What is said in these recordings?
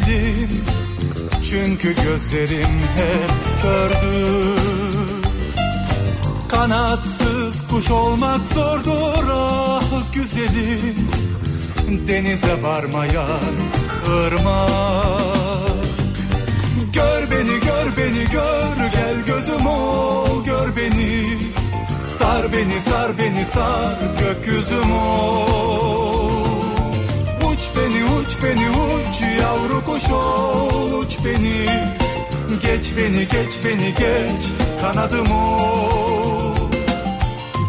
güzelim Çünkü gözlerim hep kördür Kanatsız kuş olmak zordur ah güzelim. Denize varmayan ırmak. Gör beni gör beni gör. Gel gözüm ol gör beni. Sar beni sar beni sar gökyüzüm ol beni uç yavru kuş uç beni. Geç beni geç beni geç kanadım ol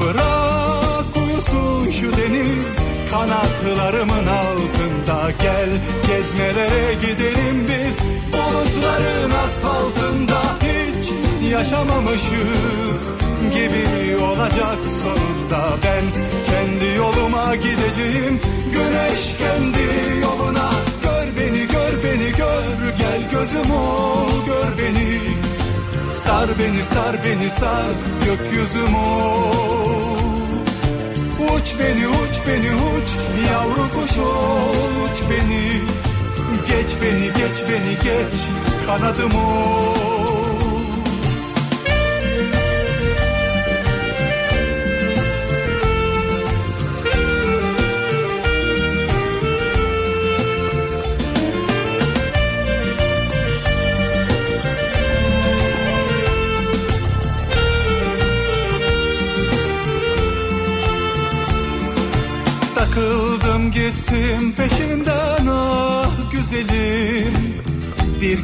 Bırak uyusun şu deniz kanatlarımın altında Gel. Gezmelere gidelim biz bulutların asfaltında Hiç yaşamamışız gibi olacak sonunda Ben. Kendi yoluma gideceğim güneş kendi yoluna Gör beni gör beni gör. Gel gözüm ol gör beni. Sar beni sar beni sar gökyüzüm ol Uç beni uç beni uç yavru kuş ol uç beni Geç beni geç beni geç kanadım ol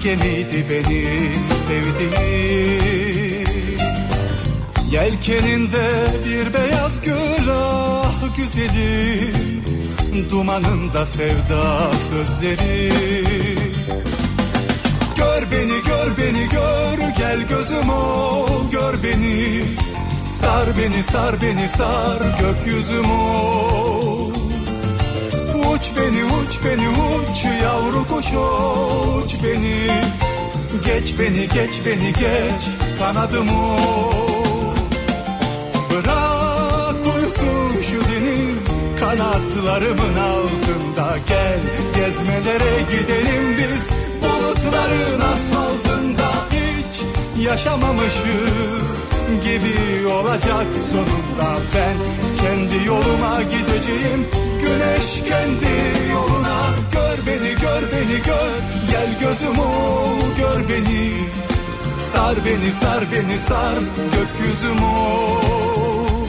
gemiydi benim sevdiğim. Yelkeninde bir beyaz gül ah güzelim Dumanında sevda sözleri. Gör beni gör beni gör gel gözüm ol gör beni. Sar beni sar beni sar gökyüzüm ol Uç beni uç beni uç yavru kuş uç beni. Geç beni geç beni geç kanadım ol Bırak uyusun şu deniz kanatlarımın altında. Gel gezmelere gidelim biz bulutların asfaltında. Hiç yaşamamışız gibi olacak sonunda. Ben kendi yoluma gideceğim güneş kendi yoluna. Gör beni gör beni gör. Gel gözüm ol gör beni. Sar beni sar beni sar gökyüzüm ol.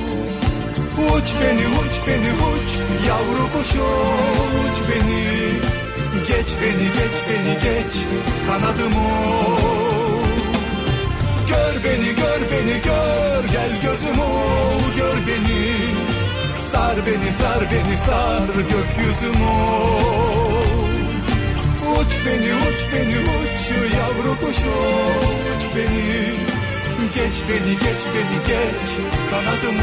Uç beni uç beni uç. Yavru kuş uç beni. Geç beni geç beni geç. Kanadım ol Gör beni gör beni gör. Gel gözüm ol gör beni Sar beni sar beni sar gökyüzüm Uç beni uç beni uç yavru kuş uç beni Geç beni geç beni geç kanadım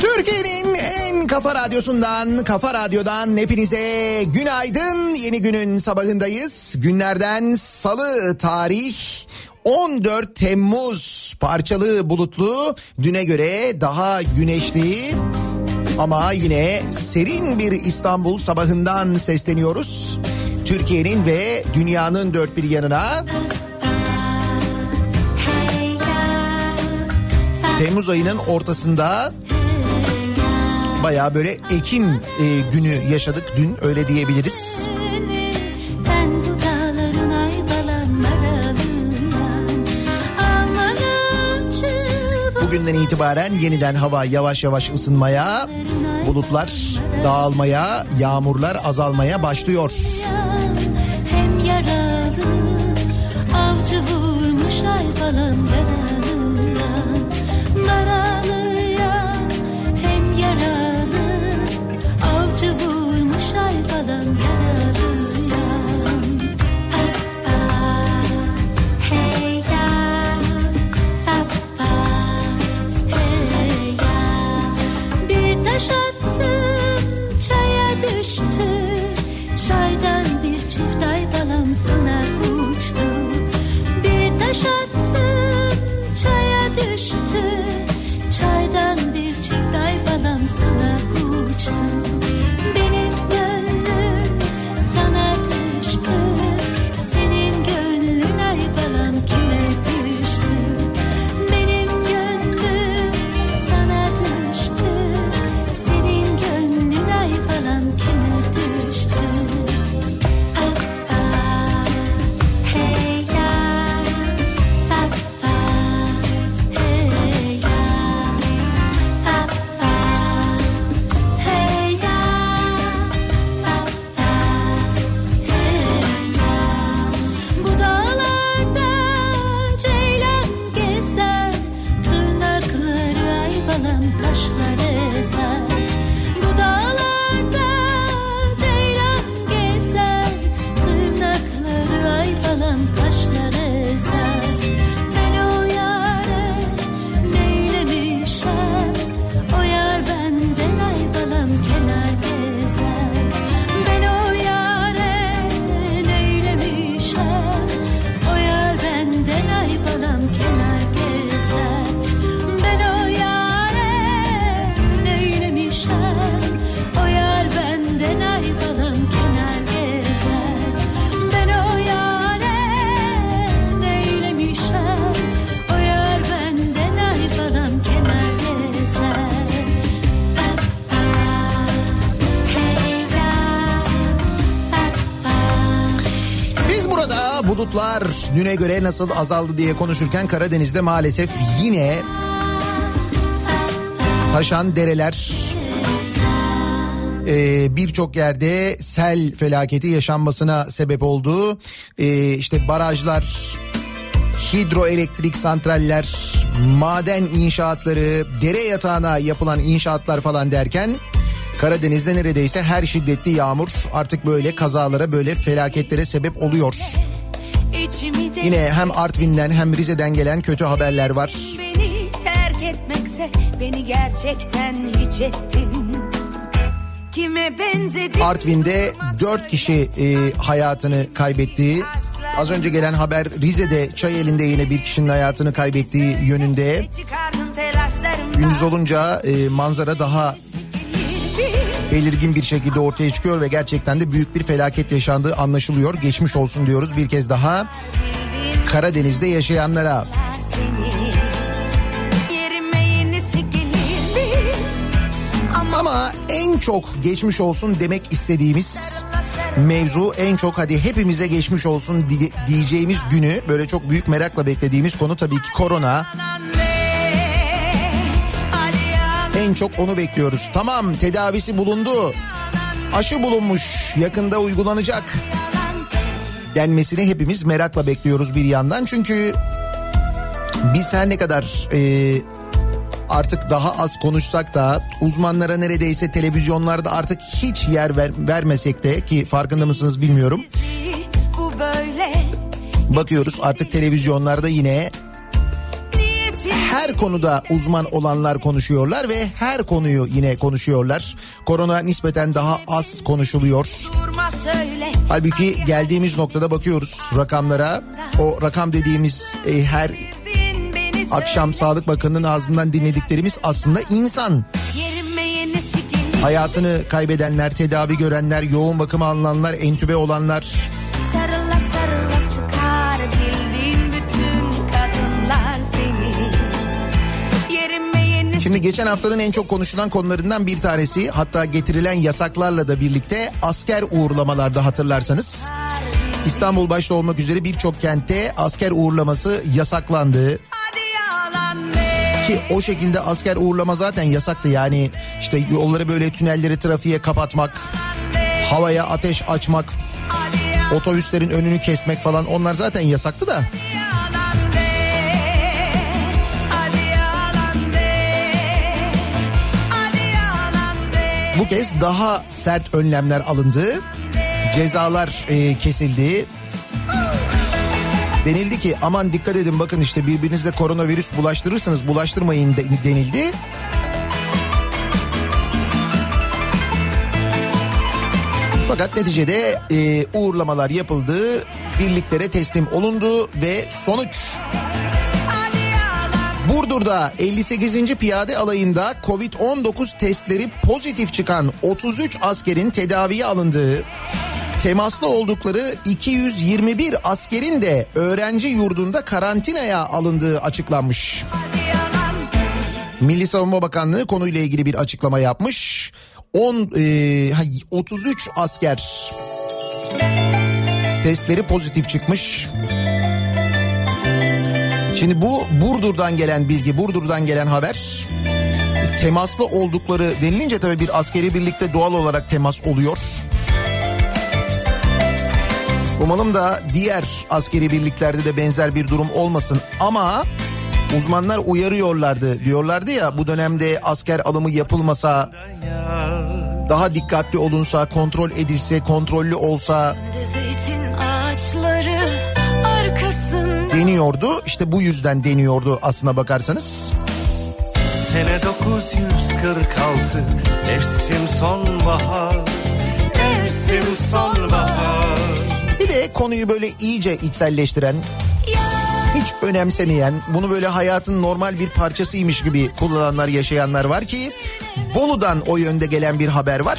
Türkiye'nin en kafa radyosundan, kafa radyodan hepinize günaydın. Yeni günün sabahındayız. Günlerden salı tarih 14 Temmuz parçalı bulutlu düne göre daha güneşli ama yine serin bir İstanbul sabahından sesleniyoruz. Türkiye'nin ve dünyanın dört bir yanına Temmuz ayının ortasında baya böyle Ekim e, günü yaşadık dün öyle diyebiliriz. Bugünden itibaren yeniden hava yavaş yavaş ısınmaya, bulutlar dağılmaya, yağmurlar azalmaya başlıyor. Geschichten. Düne göre nasıl azaldı diye konuşurken Karadeniz'de maalesef yine taşan dereler e, birçok yerde sel felaketi yaşanmasına sebep oldu. E, işte barajlar, hidroelektrik santraller, maden inşaatları, dere yatağına yapılan inşaatlar falan derken Karadeniz'de neredeyse her şiddetli yağmur artık böyle kazalara böyle felaketlere sebep oluyor. Yine hem Artvin'den hem Rize'den gelen kötü haberler var. Beni terk etmekse beni gerçekten hiç ettin. Kime benzedin? Artvin'de 4 kişi e, hayatını kaybetti. Az önce gelen haber Rize'de Çayeli'nde yine bir kişinin hayatını kaybettiği yönünde. Gündüz olunca e, manzara daha belirgin bir şekilde ortaya çıkıyor ve gerçekten de büyük bir felaket yaşandığı anlaşılıyor. Geçmiş olsun diyoruz bir kez daha Karadeniz'de yaşayanlara. Ama en çok geçmiş olsun demek istediğimiz mevzu en çok hadi hepimize geçmiş olsun di- diyeceğimiz günü böyle çok büyük merakla beklediğimiz konu tabii ki korona. En çok onu bekliyoruz. Tamam tedavisi bulundu. Aşı bulunmuş yakında uygulanacak denmesini hepimiz merakla bekliyoruz bir yandan. Çünkü biz her ne kadar e, artık daha az konuşsak da uzmanlara neredeyse televizyonlarda artık hiç yer ver, vermesek de ki farkında mısınız bilmiyorum. Bakıyoruz artık televizyonlarda yine her konuda uzman olanlar konuşuyorlar ve her konuyu yine konuşuyorlar. Korona nispeten daha az konuşuluyor. Halbuki geldiğimiz noktada bakıyoruz rakamlara. O rakam dediğimiz e, her akşam Sağlık Bakanı'nın ağzından dinlediklerimiz aslında insan. Hayatını kaybedenler, tedavi görenler, yoğun bakıma alınanlar, entübe olanlar. Şimdi geçen haftanın en çok konuşulan konularından bir tanesi hatta getirilen yasaklarla da birlikte asker uğurlamalarda hatırlarsanız. İstanbul başta olmak üzere birçok kentte asker uğurlaması yasaklandı. Ki o şekilde asker uğurlama zaten yasaktı yani işte yolları böyle tünelleri trafiğe kapatmak, havaya ateş açmak, otobüslerin önünü kesmek falan onlar zaten yasaktı da. Bu kez daha sert önlemler alındı. Cezalar e, kesildi. Denildi ki aman dikkat edin bakın işte birbirinize koronavirüs bulaştırırsanız bulaştırmayın de- denildi. Fakat neticede e, uğurlamalar yapıldı, birliklere teslim olundu ve sonuç Burdur'da 58. Piyade Alayı'nda Covid-19 testleri pozitif çıkan 33 askerin tedaviye alındığı, temaslı oldukları 221 askerin de öğrenci yurdunda karantinaya alındığı açıklanmış. Milli Savunma Bakanlığı konuyla ilgili bir açıklama yapmış. 10 e, ha, 33 asker testleri pozitif çıkmış. Şimdi bu Burdur'dan gelen bilgi, Burdur'dan gelen haber. Temaslı oldukları denilince tabii bir askeri birlikte doğal olarak temas oluyor. Umalım da diğer askeri birliklerde de benzer bir durum olmasın ama uzmanlar uyarıyorlardı. Diyorlardı ya bu dönemde asker alımı yapılmasa daha dikkatli olunsa, kontrol edilse, kontrollü olsa Zeytin ağaçları arkasında deniyordu. İşte bu yüzden deniyordu aslına bakarsanız. Sene 946 Mevsim sonbahar Mevsim sonbahar Bir de konuyu böyle iyice içselleştiren, hiç önemsemeyen, bunu böyle hayatın normal bir parçasıymış gibi kullananlar, yaşayanlar var ki Bolu'dan o yönde gelen bir haber var.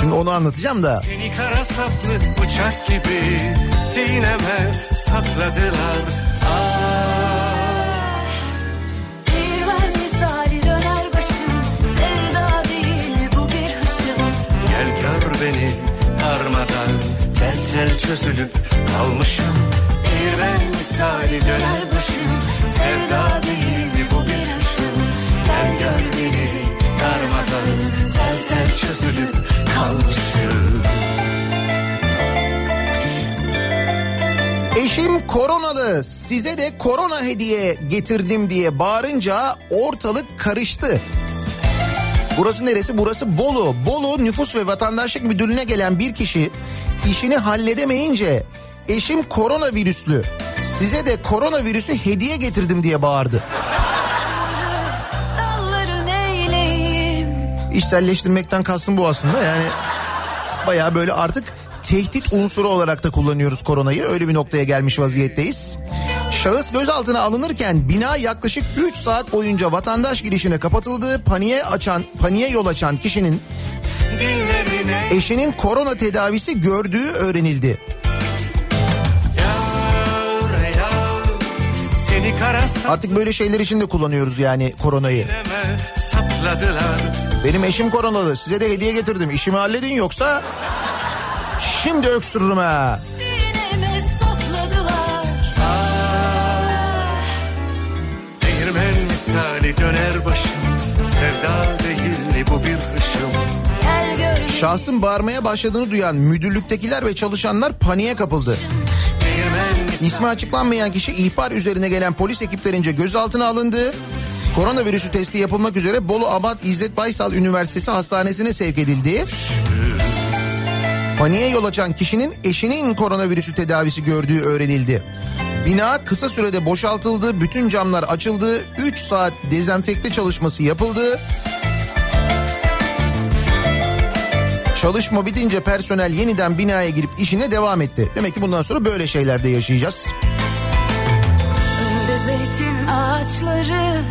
Şimdi onu anlatacağım da. Kara saplı bıçak gibi Sineme sakladılar. Ah Perver misali döner başım Sevda değil bu bir hışım. Gel gör beni darmadan Tel tel çözülüp kalmışım. Bir ben misali döner başım Sevda değil bu bir hışım. Gel gör beni darmadan Tel tel çözülüp kalmışım Eşim koronalı size de korona hediye getirdim diye bağırınca ortalık karıştı. Burası neresi? Burası Bolu. Bolu Nüfus ve Vatandaşlık Müdürlüğü'ne gelen bir kişi işini halledemeyince eşim koronavirüslü size de koronavirüsü hediye getirdim diye bağırdı. İşselleştirmekten kastım bu aslında yani baya böyle artık tehdit unsuru olarak da kullanıyoruz koronayı öyle bir noktaya gelmiş vaziyetteyiz. Şahıs gözaltına alınırken bina yaklaşık 3 saat boyunca vatandaş girişine kapatıldı. Paniğe açan, paniğe yol açan kişinin eşinin korona tedavisi gördüğü öğrenildi. Artık böyle şeyler için de kullanıyoruz yani koronayı. Benim eşim koronalı size de hediye getirdim işimi halledin yoksa şimdi öksürürüm ha. Misali döner başım Sevda değil bu bir hışım Şahsın bağırmaya başladığını duyan müdürlüktekiler ve çalışanlar paniğe kapıldı. İsmi açıklanmayan kişi ihbar üzerine gelen polis ekiplerince gözaltına alındı. Koronavirüsü testi yapılmak üzere Bolu Abat İzzet Baysal Üniversitesi Hastanesi'ne sevk edildi. Paniğe yol açan kişinin eşinin koronavirüsü tedavisi gördüğü öğrenildi. Bina kısa sürede boşaltıldı, bütün camlar açıldı, 3 saat dezenfekte çalışması yapıldı. Çalışma bitince personel yeniden binaya girip işine devam etti. Demek ki bundan sonra böyle şeyler de yaşayacağız. Önde zeytin ağaçları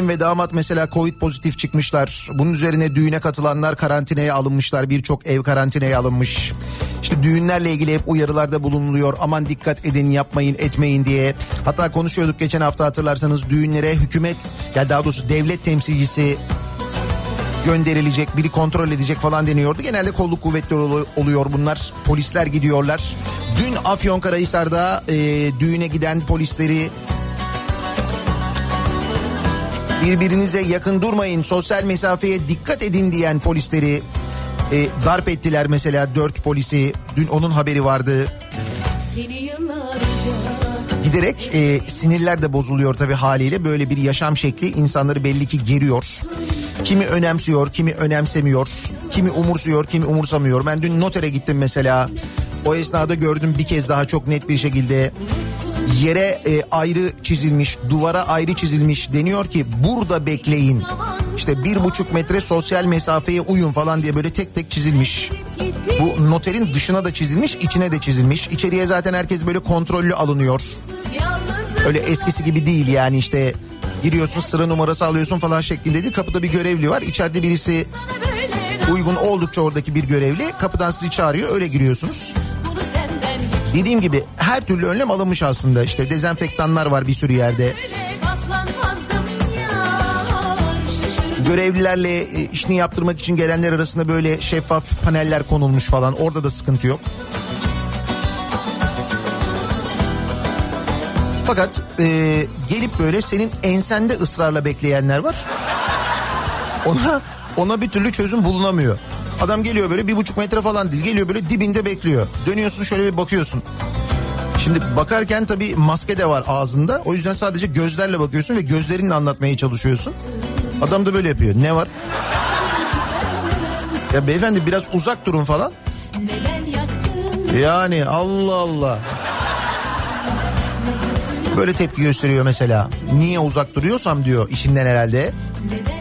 gelin ve damat mesela Covid pozitif çıkmışlar. Bunun üzerine düğüne katılanlar karantinaya alınmışlar. Birçok ev karantinaya alınmış. İşte düğünlerle ilgili hep uyarılarda bulunuluyor. Aman dikkat edin yapmayın etmeyin diye. Hatta konuşuyorduk geçen hafta hatırlarsanız düğünlere hükümet ya daha doğrusu devlet temsilcisi gönderilecek, biri kontrol edecek falan deniyordu. Genelde kolluk kuvvetleri olu- oluyor bunlar. Polisler gidiyorlar. Dün Afyonkarahisar'da e, düğüne giden polisleri birbirinize yakın durmayın, sosyal mesafeye dikkat edin diyen polisleri e, darp ettiler mesela dört polisi. Dün onun haberi vardı. Giderek e, sinirler de bozuluyor tabii haliyle. Böyle bir yaşam şekli insanları belli ki geriyor. Kimi önemsiyor, kimi önemsemiyor. Kimi umursuyor, kimi umursamıyor. Ben dün notere gittim mesela. O esnada gördüm bir kez daha çok net bir şekilde yere e, ayrı çizilmiş, duvara ayrı çizilmiş. Deniyor ki burada bekleyin. İşte bir buçuk metre sosyal mesafeye uyun falan diye böyle tek tek çizilmiş. Bu noterin dışına da çizilmiş, içine de çizilmiş. İçeriye zaten herkes böyle kontrollü alınıyor. Öyle eskisi gibi değil yani işte giriyorsun sıra numarası alıyorsun falan şeklinde değil. Kapıda bir görevli var. İçeride birisi uygun oldukça oradaki bir görevli. Kapıdan sizi çağırıyor öyle giriyorsunuz. Dediğim gibi her türlü önlem alınmış aslında. İşte dezenfektanlar var bir sürü yerde. Görevlilerle e, işini yaptırmak için gelenler arasında böyle şeffaf paneller konulmuş falan. Orada da sıkıntı yok. Fakat e, gelip böyle senin ensende ısrarla bekleyenler var. Ona ona bir türlü çözüm bulunamıyor. Adam geliyor böyle bir buçuk metre falan değil. Geliyor böyle dibinde bekliyor. Dönüyorsun şöyle bir bakıyorsun. Şimdi bakarken tabii maske de var ağzında. O yüzden sadece gözlerle bakıyorsun ve gözlerinle anlatmaya çalışıyorsun. Adam da böyle yapıyor. Ne var? Ya beyefendi biraz uzak durun falan. Yani Allah Allah. böyle tepki gösteriyor mesela. Niye uzak duruyorsam diyor işinden herhalde. Neden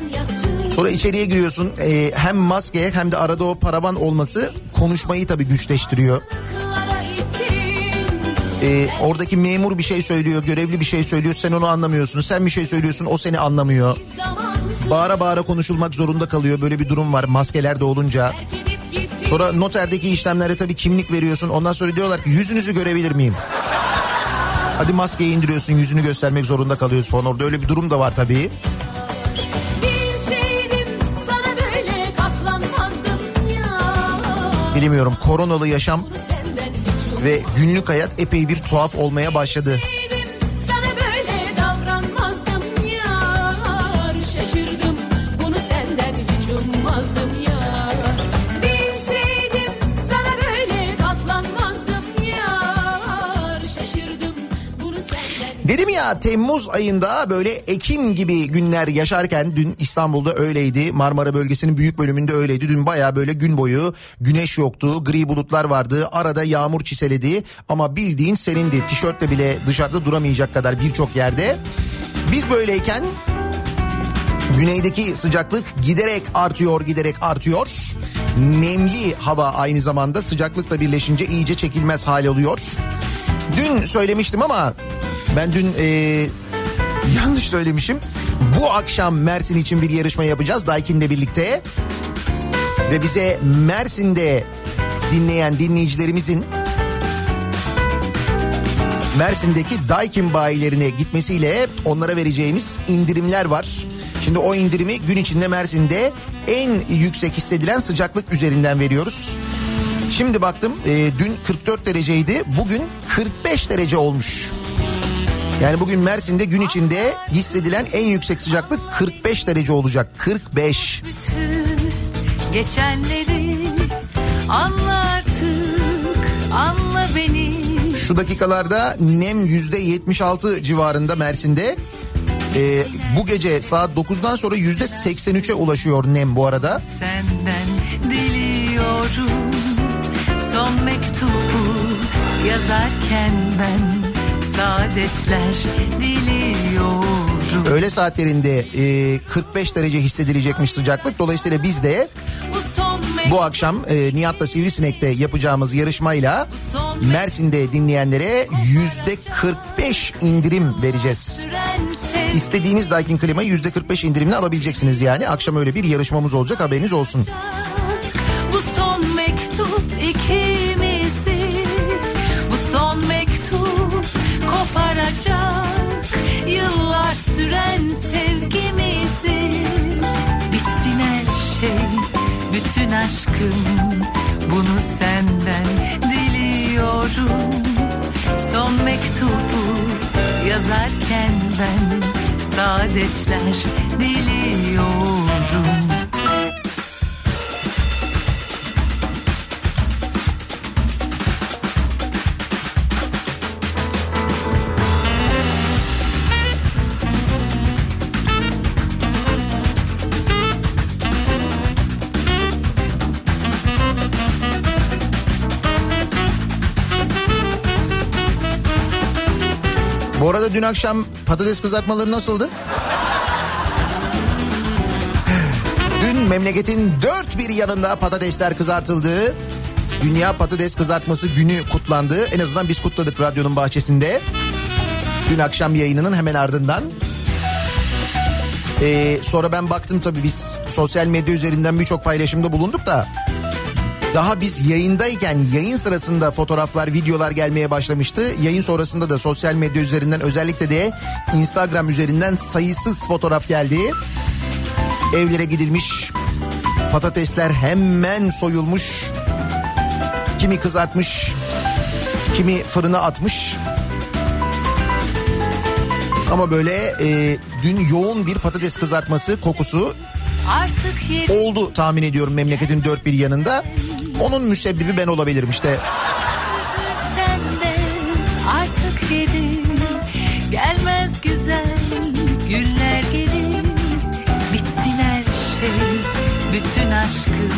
Sonra içeriye giriyorsun e, hem maske hem de arada o paravan olması konuşmayı tabii güçleştiriyor. E, oradaki memur bir şey söylüyor, görevli bir şey söylüyor sen onu anlamıyorsun. Sen bir şey söylüyorsun o seni anlamıyor. Bağıra bağıra konuşulmak zorunda kalıyor böyle bir durum var maskeler de olunca. Sonra noterdeki işlemlere tabii kimlik veriyorsun. Ondan sonra diyorlar ki yüzünüzü görebilir miyim? Hadi maskeyi indiriyorsun yüzünü göstermek zorunda kalıyorsun falan. Orada öyle bir durum da var tabii. Bilmiyorum koronalı yaşam ve günlük hayat epey bir tuhaf olmaya başladı. Senden Dedim ya Temmuz ayında böyle Ekim gibi günler yaşarken dün İstanbul'da öyleydi. Marmara bölgesinin büyük bölümünde öyleydi. Dün baya böyle gün boyu güneş yoktu. Gri bulutlar vardı. Arada yağmur çiseledi ama bildiğin serindi. Tişörtle bile dışarıda duramayacak kadar birçok yerde. Biz böyleyken Güneydeki sıcaklık giderek artıyor, giderek artıyor. Nemli hava aynı zamanda sıcaklıkla birleşince iyice çekilmez hal alıyor. Dün söylemiştim ama ben dün eee, yanlış söylemişim. Bu akşam Mersin için bir yarışma yapacağız Daikin'le birlikte. Ve bize Mersin'de dinleyen dinleyicilerimizin Mersin'deki Daikin bayilerine gitmesiyle onlara vereceğimiz indirimler var. Şimdi o indirimi gün içinde Mersin'de en yüksek hissedilen sıcaklık üzerinden veriyoruz. Şimdi baktım e, dün 44 dereceydi bugün 45 derece olmuş. Yani bugün Mersin'de gün içinde hissedilen en yüksek sıcaklık 45 derece olacak. 45. bütün geçenleri anla artık anla beni Şu dakikalarda nem %76 civarında Mersin'de. E, bu gece saat 9'dan sonra %83'e ulaşıyor nem bu arada. senden diliyorum son mektubu yazarken ben saadetler diliyorum Öğle saatlerinde e, 45 derece hissedilecekmiş sıcaklık. Dolayısıyla biz de bu akşam e, Nihat'la Sivrisinek'te yapacağımız yarışmayla Mersin'de dinleyenlere %45 indirim vereceğiz. İstediğiniz Daikin klimayı %45 indirimle alabileceksiniz yani. Akşam öyle bir yarışmamız olacak haberiniz olsun. Bu süren sevgimizi. Bitsin her şey bütün aşkım Bunu senden diliyorum. Son mektubu yazarken ben Saadetler diliyorum Bu arada dün akşam patates kızartmaları nasıldı? Dün memleketin dört bir yanında patatesler kızartıldı. Dünya Patates Kızartması Günü kutlandı. En azından biz kutladık radyonun bahçesinde. Dün akşam yayınının hemen ardından. Ee, sonra ben baktım tabii biz sosyal medya üzerinden birçok paylaşımda bulunduk da daha biz yayındayken yayın sırasında fotoğraflar, videolar gelmeye başlamıştı. Yayın sonrasında da sosyal medya üzerinden özellikle de Instagram üzerinden sayısız fotoğraf geldi. Evlere gidilmiş, patatesler hemen soyulmuş, kimi kızartmış, kimi fırına atmış. Ama böyle e, dün yoğun bir patates kızartması kokusu oldu tahmin ediyorum memleketin dört bir yanında. Onun müsebbibi ben olabilirim işte. yeri Gelmez güzel günler gelir Bitsin her şey bütün aşkım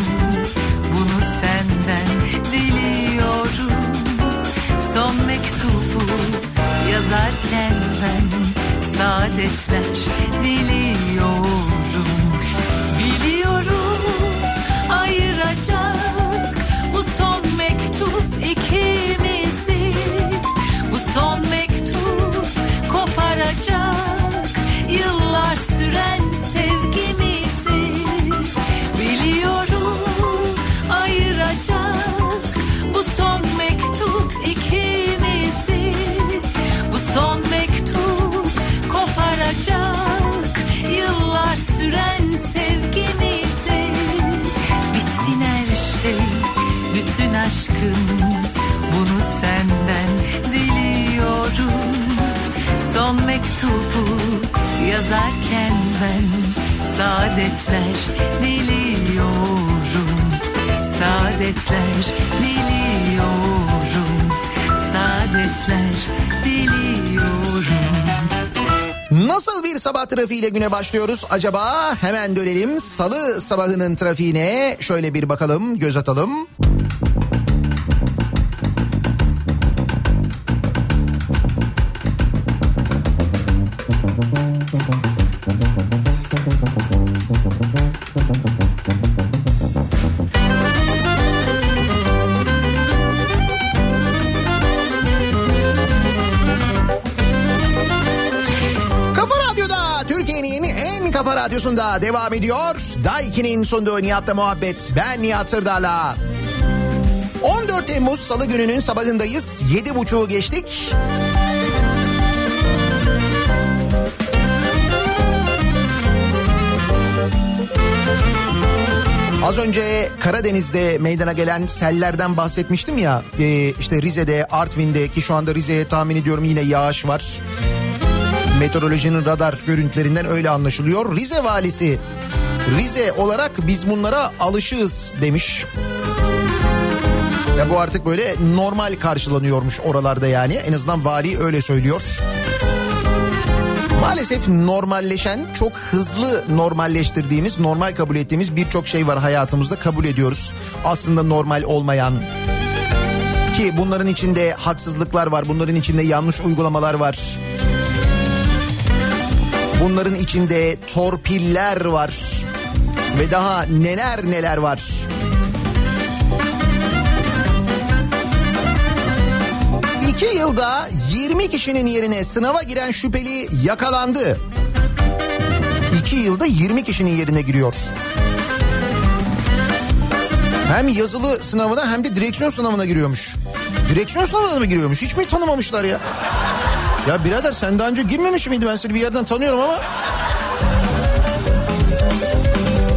Bunu senden diliyorum Son mektubu yazarken saadetler yazarken ben saadetler diliyorum Saadetler diliyorum Saadetler diliyorum Nasıl bir sabah trafiğiyle güne başlıyoruz acaba? Hemen dönelim salı sabahının trafiğine şöyle bir bakalım göz atalım. Radyosunda devam ediyor. Daiki'nin sunduğu Nihat'la muhabbet. Ben Nihat Sırdar'la. 14 Temmuz Salı gününün sabahındayız. 7.30'u geçtik. Az önce Karadeniz'de meydana gelen sellerden bahsetmiştim ya. Ee, işte Rize'de, Artvin'de ki şu anda Rize'ye tahmin ediyorum yine yağış var. Meteorolojinin radar görüntülerinden öyle anlaşılıyor. Rize valisi Rize olarak biz bunlara alışığız demiş. Ve bu artık böyle normal karşılanıyormuş oralarda yani. En azından vali öyle söylüyor. Maalesef normalleşen, çok hızlı normalleştirdiğimiz, normal kabul ettiğimiz birçok şey var hayatımızda kabul ediyoruz. Aslında normal olmayan. Ki bunların içinde haksızlıklar var, bunların içinde yanlış uygulamalar var. Bunların içinde torpiller var. Ve daha neler neler var. İki yılda 20 kişinin yerine sınava giren şüpheli yakalandı. İki yılda 20 kişinin yerine giriyor. Hem yazılı sınavına hem de direksiyon sınavına giriyormuş. Direksiyon sınavına mı giriyormuş? Hiç mi tanımamışlar ya? Ya birader sen daha önce girmemiş miydin? Ben seni bir yerden tanıyorum ama.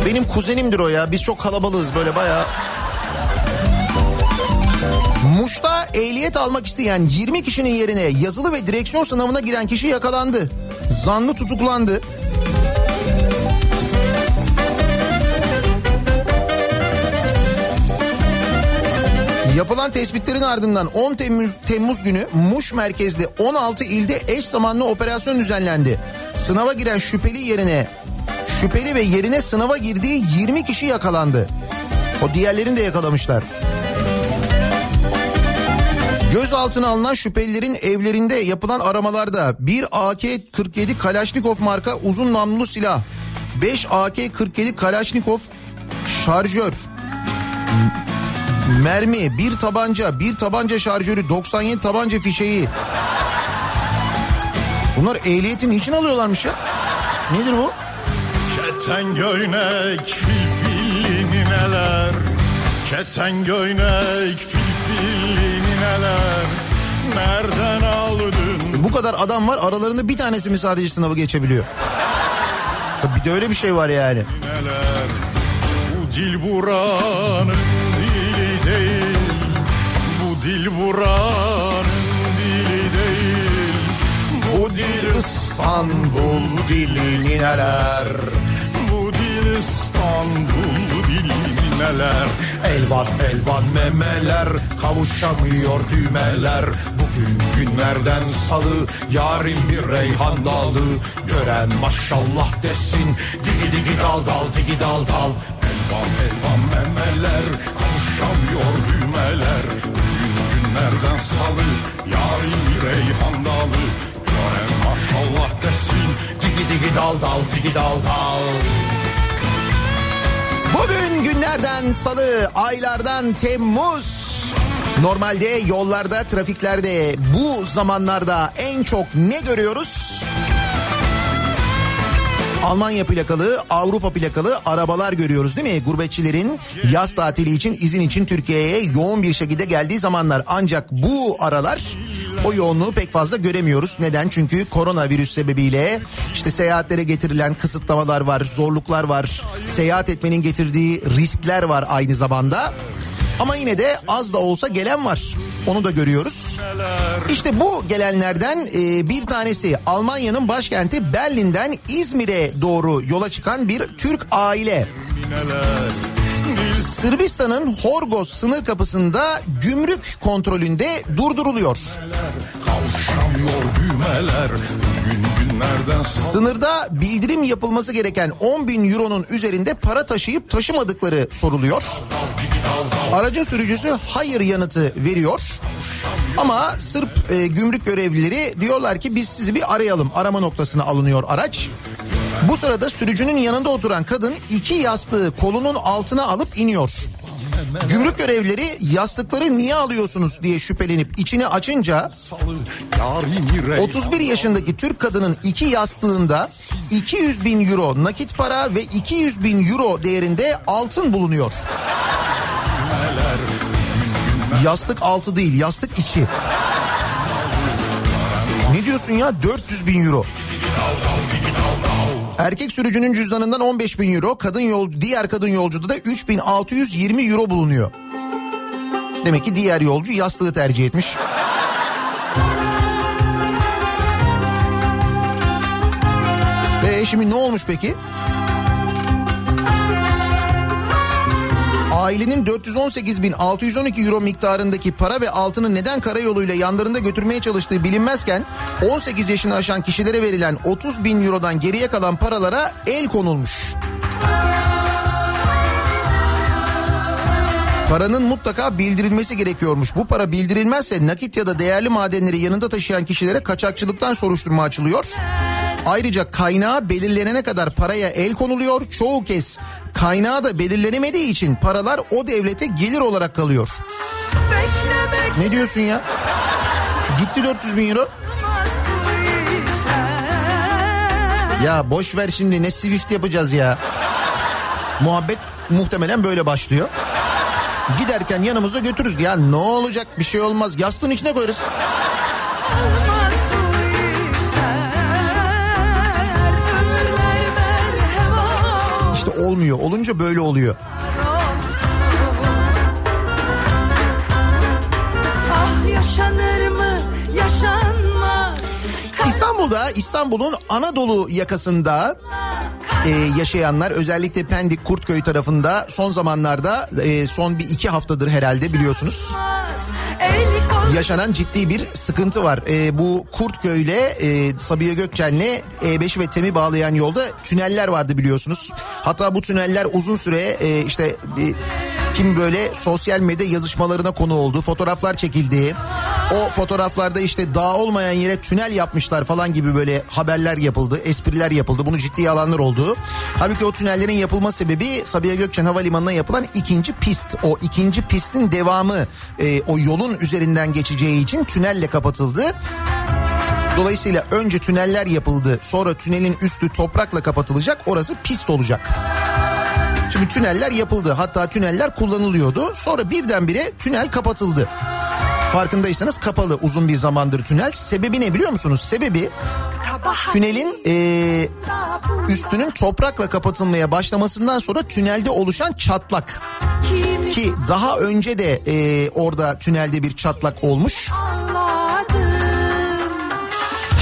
Benim kuzenimdir o ya. Biz çok kalabalığız böyle bayağı. Muş'ta ehliyet almak isteyen 20 kişinin yerine yazılı ve direksiyon sınavına giren kişi yakalandı. Zanlı tutuklandı. Yapılan tespitlerin ardından 10 Temmuz, Temmuz günü Muş merkezli 16 ilde eş zamanlı operasyon düzenlendi. Sınava giren şüpheli yerine şüpheli ve yerine sınava girdiği 20 kişi yakalandı. O diğerlerini de yakalamışlar. Gözaltına alınan şüphelilerin evlerinde yapılan aramalarda bir AK-47 Kalaşnikov marka uzun namlulu silah, 5 AK-47 Kalaşnikov şarjör, mermi, bir tabanca, bir tabanca şarjörü, 97 tabanca fişeği. Bunlar ehliyetin için alıyorlarmış ya. Nedir bu? Keten göynek filfilli nineler Keten göynek filfilli nineler Nereden aldın Bu kadar adam var aralarında bir tanesi mi sadece sınavı geçebiliyor? Bir de öyle bir şey var yani. neler Bu dil buranın dil buranın dili değil. Bu dil İstanbul dili nineler. Bu dil İstanbul dili neler? Elvan elvan memeler kavuşamıyor düğmeler. Bugün günlerden salı yarın bir reyhan dalı. Gören maşallah desin digi digi dal dal digi dal dal. Elvan elvan memeler kavuşamıyor düğmeler Günlerden salı yarın bir reyhan dalı Gören maşallah desin digi dal dal digi dal dal. Bugün günlerden salı, aylardan Temmuz. Normalde yollarda, trafiklerde bu zamanlarda en çok ne görüyoruz? Almanya plakalı, Avrupa plakalı arabalar görüyoruz değil mi? Gurbetçilerin yaz tatili için, izin için Türkiye'ye yoğun bir şekilde geldiği zamanlar. Ancak bu aralar o yoğunluğu pek fazla göremiyoruz. Neden? Çünkü koronavirüs sebebiyle işte seyahatlere getirilen kısıtlamalar var, zorluklar var. Seyahat etmenin getirdiği riskler var aynı zamanda. Ama yine de az da olsa gelen var. Onu da görüyoruz. İşte bu gelenlerden e, bir tanesi Almanya'nın başkenti Berlin'den İzmir'e doğru yola çıkan bir Türk aile. Sırbistan'ın Horgoz sınır kapısında gümrük kontrolünde durduruluyor. Kavşamıyor düğmeler Sınırda bildirim yapılması gereken 10 bin euronun üzerinde para taşıyıp taşımadıkları soruluyor. Aracın sürücüsü hayır yanıtı veriyor. Ama Sırp e, gümrük görevlileri diyorlar ki biz sizi bir arayalım. Arama noktasına alınıyor araç. Bu sırada sürücünün yanında oturan kadın iki yastığı kolunun altına alıp iniyor. Gümrük görevlileri yastıkları niye alıyorsunuz diye şüphelenip içini açınca salı Yarini rey 31 yaşındaki Türk kadının iki yastığında 200 bin euro nakit para ve 200 bin euro değerinde altın bulunuyor. Yastık altı değil yastık içi. Ne diyorsun ya 400 bin euro. Erkek sürücünün cüzdanından 15 bin euro, kadın yol, diğer kadın yolcuda da 3620 euro bulunuyor. Demek ki diğer yolcu yastığı tercih etmiş. Ve şimdi ne olmuş peki? Ailenin 418.612 euro miktarındaki para ve altını neden karayoluyla yanlarında götürmeye çalıştığı bilinmezken 18 yaşını aşan kişilere verilen 30 bin eurodan geriye kalan paralara el konulmuş. Paranın mutlaka bildirilmesi gerekiyormuş. Bu para bildirilmezse nakit ya da değerli madenleri yanında taşıyan kişilere kaçakçılıktan soruşturma açılıyor. Ayrıca kaynağı belirlenene kadar paraya el konuluyor. Çoğu kez kaynağı da belirlenemediği için paralar o devlete gelir olarak kalıyor. Ne diyorsun ya? Gitti 400 bin euro. Ya boş ver şimdi ne Swift yapacağız ya. Muhabbet muhtemelen böyle başlıyor. Giderken yanımıza götürürüz. Ya ne olacak bir şey olmaz. Yastığın içine koyarız. Olmuyor. Olunca böyle oluyor. Ah İstanbul'da İstanbul'un Anadolu yakasında e, yaşayanlar özellikle Pendik Kurtköy tarafında son zamanlarda e, son bir iki haftadır herhalde biliyorsunuz yaşanan ciddi bir sıkıntı var. E, bu Kurtköy ile e, Sabiha Gökçen'le E5 ve TEM'i bağlayan yolda tüneller vardı biliyorsunuz. Hatta bu tüneller uzun süre e, işte e, kim böyle sosyal medya yazışmalarına konu oldu. Fotoğraflar çekildi. O fotoğraflarda işte dağ olmayan yere tünel yapmışlar falan gibi böyle haberler yapıldı. Espriler yapıldı. Bunu ciddiye alanlar oldu. Halbuki o tünellerin yapılma sebebi Sabiha Gökçen Havalimanı'na yapılan ikinci pist. O ikinci pistin devamı e, o yolun üzerinden geçeceği için tünelle kapatıldı. Dolayısıyla önce tüneller yapıldı. Sonra tünelin üstü toprakla kapatılacak. Orası pist olacak. Şimdi tüneller yapıldı. Hatta tüneller kullanılıyordu. Sonra birdenbire tünel kapatıldı. Farkındaysanız kapalı uzun bir zamandır tünel. Sebebi ne biliyor musunuz? Sebebi tünelin eee, üstünün toprakla kapatılmaya başlamasından sonra tünelde oluşan çatlak. Ki daha önce de eee, orada tünelde bir çatlak olmuş.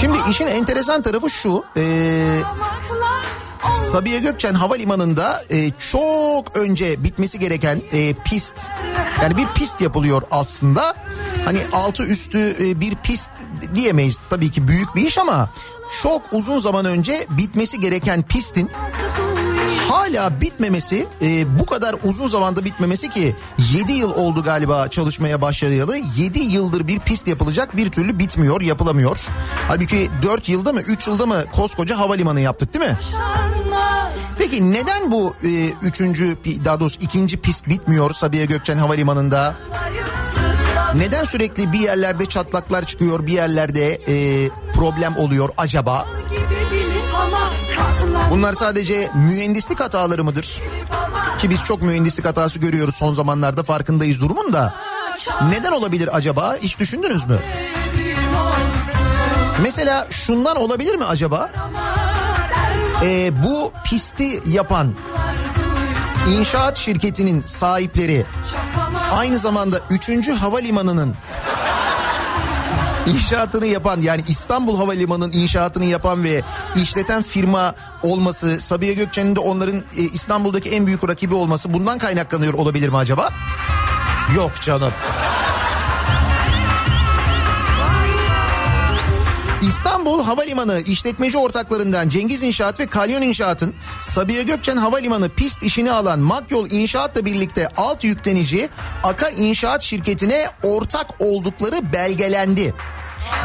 Şimdi işin enteresan tarafı şu. Maklar Sabiha Gökçen Havalimanı'nda e, çok önce bitmesi gereken e, pist yani bir pist yapılıyor aslında. Hani altı üstü e, bir pist diyemeyiz tabii ki büyük bir iş ama çok uzun zaman önce bitmesi gereken pistin hala bitmemesi e, bu kadar uzun zamanda bitmemesi ki 7 yıl oldu galiba çalışmaya başlayalı 7 yıldır bir pist yapılacak bir türlü bitmiyor yapılamıyor. Halbuki 4 yılda mı 3 yılda mı koskoca havalimanı yaptık değil mi? Peki neden bu e, üçüncü daha doğrusu ikinci pist bitmiyor Sabiha Gökçen Havalimanı'nda? Neden sürekli bir yerlerde çatlaklar çıkıyor bir yerlerde e, problem oluyor acaba? Bunlar sadece mühendislik hataları mıdır? Ki biz çok mühendislik hatası görüyoruz son zamanlarda farkındayız durumun da. Neden olabilir acaba? Hiç düşündünüz mü? Mesela şundan olabilir mi acaba? Ee, bu pisti yapan inşaat şirketinin sahipleri aynı zamanda 3. havalimanının inşaatını yapan yani İstanbul Havalimanı'nın inşaatını yapan ve işleten firma olması Sabiha Gökçen'in de onların e, İstanbul'daki en büyük rakibi olması bundan kaynaklanıyor olabilir mi acaba? Yok canım. İstanbul Havalimanı işletmeci ortaklarından Cengiz İnşaat ve Kalyon İnşaat'ın Sabiha Gökçen Havalimanı pist işini alan Makyol İnşaat'la birlikte alt yüklenici Aka İnşaat şirketine ortak oldukları belgelendi.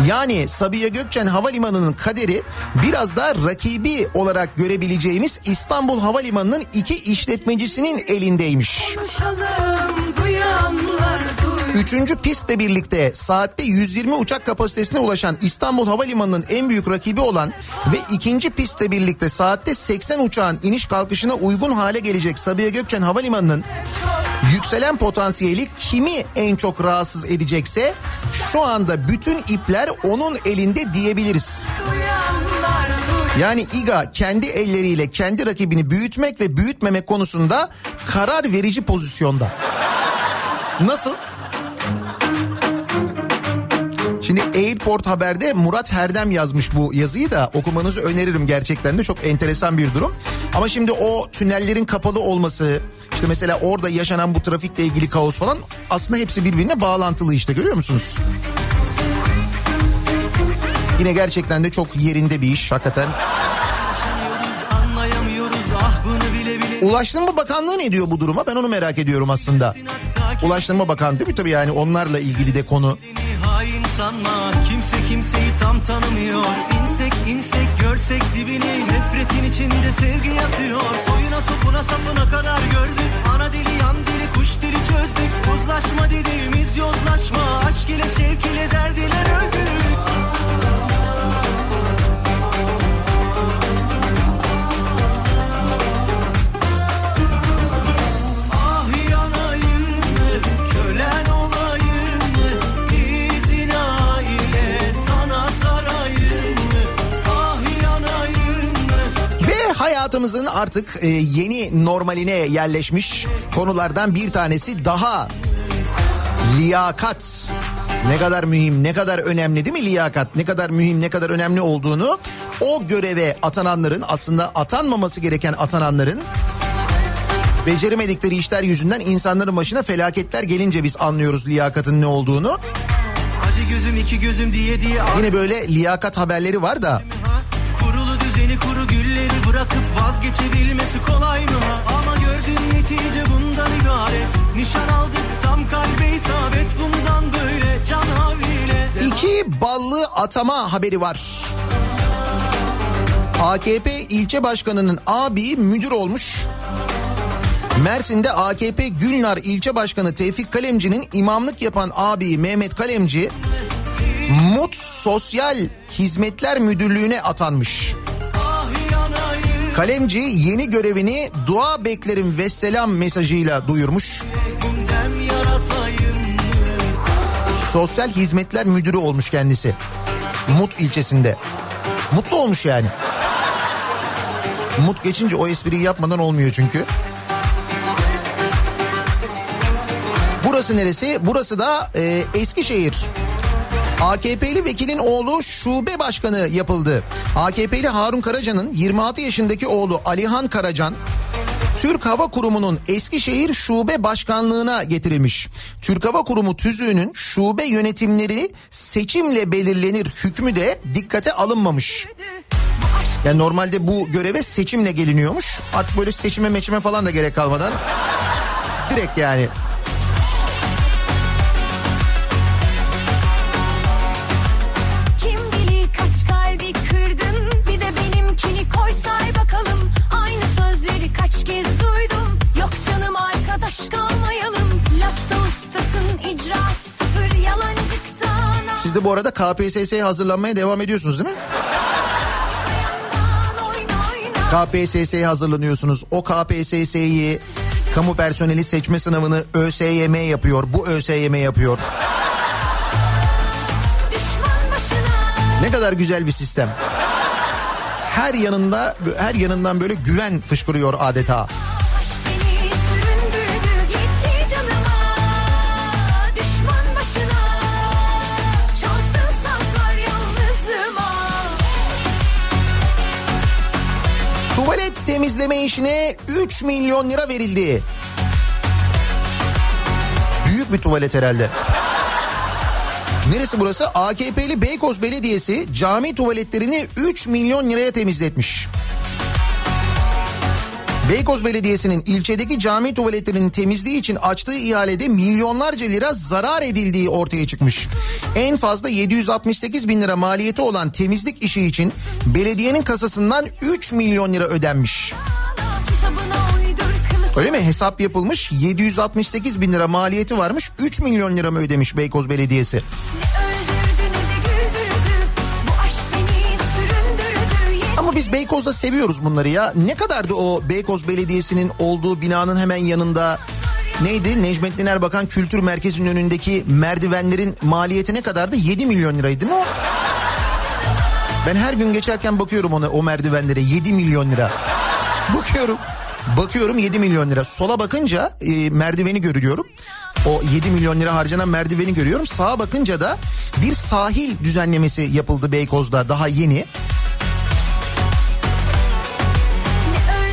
Yani Sabiha Gökçen Havalimanı'nın kaderi biraz da rakibi olarak görebileceğimiz İstanbul Havalimanı'nın iki işletmecisinin elindeymiş. Konuşalım duyanlar duy Üçüncü pistle birlikte saatte 120 uçak kapasitesine ulaşan İstanbul Havalimanı'nın en büyük rakibi olan ve ikinci pistle birlikte saatte 80 uçağın iniş kalkışına uygun hale gelecek Sabiha Gökçen Havalimanı'nın yükselen potansiyeli kimi en çok rahatsız edecekse şu anda bütün ipler onun elinde diyebiliriz. Yani İGA kendi elleriyle kendi rakibini büyütmek ve büyütmemek konusunda karar verici pozisyonda. Nasıl? Şimdi Airport Haber'de Murat Herdem yazmış bu yazıyı da okumanızı öneririm gerçekten de çok enteresan bir durum. Ama şimdi o tünellerin kapalı olması işte mesela orada yaşanan bu trafikle ilgili kaos falan aslında hepsi birbirine bağlantılı işte görüyor musunuz? Yine gerçekten de çok yerinde bir iş hakikaten. Ulaştırma Bakanlığı ne diyor bu duruma? Ben onu merak ediyorum aslında. Ulaştırma Bakanlığı? Tabii yani onlarla ilgili de konu. Sanma. Kimse kimseyi tam tanımıyor. İnsek insek görsek dibini nefretin içinde sevgi yatıyor. Soyuna sopuna sapına kadar gördük. Ana dili yan dili kuş dili çözdük. Uzlaşma dediğimiz yozlaşma. Aşk ile şevk ile derdiler öldük hayatımızın artık e, yeni normaline yerleşmiş konulardan bir tanesi daha liyakat. Ne kadar mühim, ne kadar önemli değil mi liyakat? Ne kadar mühim, ne kadar önemli olduğunu o göreve atananların aslında atanmaması gereken atananların beceremedikleri işler yüzünden insanların başına felaketler gelince biz anlıyoruz liyakatın ne olduğunu. hadi gözüm iki gözüm diye diye Yine böyle liyakat haberleri var da bırakıp vazgeçebilmesi kolay mı? Ama gördüğün netice bundan ibaret Nişan aldık tam kalbe isabet bundan böyle can havliyle İki ballı atama haberi var. AKP ilçe başkanının abi müdür olmuş. Mersin'de AKP Gülnar ilçe başkanı Tevfik Kalemci'nin imamlık yapan abi Mehmet Kalemci MUT Sosyal Hizmetler Müdürlüğü'ne atanmış. Kalemci yeni görevini dua beklerim ve selam mesajıyla duyurmuş. Sosyal Hizmetler Müdürü olmuş kendisi. Mut ilçesinde. Mutlu olmuş yani. Mut geçince o espriyi yapmadan olmuyor çünkü. Burası neresi? Burası da e, Eskişehir. AKP'li vekilin oğlu şube başkanı yapıldı. AKP'li Harun Karaca'nın 26 yaşındaki oğlu Alihan Karacan Türk Hava Kurumu'nun Eskişehir Şube Başkanlığına getirilmiş. Türk Hava Kurumu tüzüğünün şube yönetimleri seçimle belirlenir hükmü de dikkate alınmamış. Yani normalde bu göreve seçimle geliniyormuş. Artık böyle seçime meçime falan da gerek kalmadan. Direkt yani. De bu arada KPSS'ye hazırlanmaya devam ediyorsunuz değil mi? KPSS'ye hazırlanıyorsunuz. O KPSS'yi kamu personeli seçme sınavını ÖSYM yapıyor. Bu ÖSYM yapıyor. Ne kadar güzel bir sistem. Her yanında her yanından böyle güven fışkırıyor adeta. Temizleme işine 3 milyon lira verildi. Büyük bir tuvalet herhalde. Neresi burası? AKP'li Beykoz Belediyesi cami tuvaletlerini 3 milyon liraya temizletmiş. Beykoz Belediyesi'nin ilçedeki cami tuvaletlerinin temizliği için açtığı ihalede milyonlarca lira zarar edildiği ortaya çıkmış. En fazla 768 bin lira maliyeti olan temizlik işi için belediyenin kasasından 3 milyon lira ödenmiş. Öyle mi? Hesap yapılmış 768 bin lira maliyeti varmış 3 milyon lira mı ödemiş Beykoz Belediyesi? Ne biz Beykoz'da seviyoruz bunları ya. Ne kadardı o Beykoz Belediyesi'nin olduğu binanın hemen yanında neydi? Necmettin Erbakan Kültür Merkezi'nin önündeki merdivenlerin maliyeti ne kadardı? 7 milyon liraydı mi o? Ben her gün geçerken bakıyorum ona o merdivenlere 7 milyon lira. Bakıyorum. Bakıyorum 7 milyon lira. Sola bakınca e, merdiveni görüyorum. O 7 milyon lira harcanan merdiveni görüyorum. Sağa bakınca da bir sahil düzenlemesi yapıldı Beykoz'da daha yeni.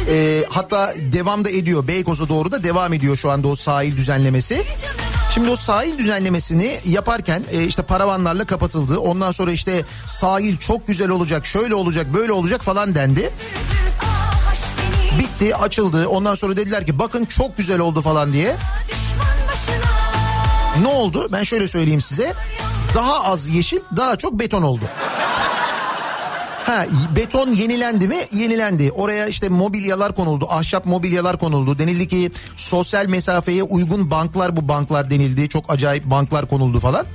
E, hatta devam da ediyor. Beykoz'a doğru da devam ediyor şu anda o sahil düzenlemesi. Şimdi o sahil düzenlemesini yaparken e, işte paravanlarla kapatıldı. Ondan sonra işte sahil çok güzel olacak, şöyle olacak, böyle olacak falan dendi. Bitti, açıldı. Ondan sonra dediler ki bakın çok güzel oldu falan diye. Ne oldu? Ben şöyle söyleyeyim size. Daha az yeşil, daha çok beton oldu. Ha beton yenilendi mi? Yenilendi. Oraya işte mobilyalar konuldu. Ahşap mobilyalar konuldu. Denildi ki sosyal mesafeye uygun banklar bu banklar denildi. Çok acayip banklar konuldu falan.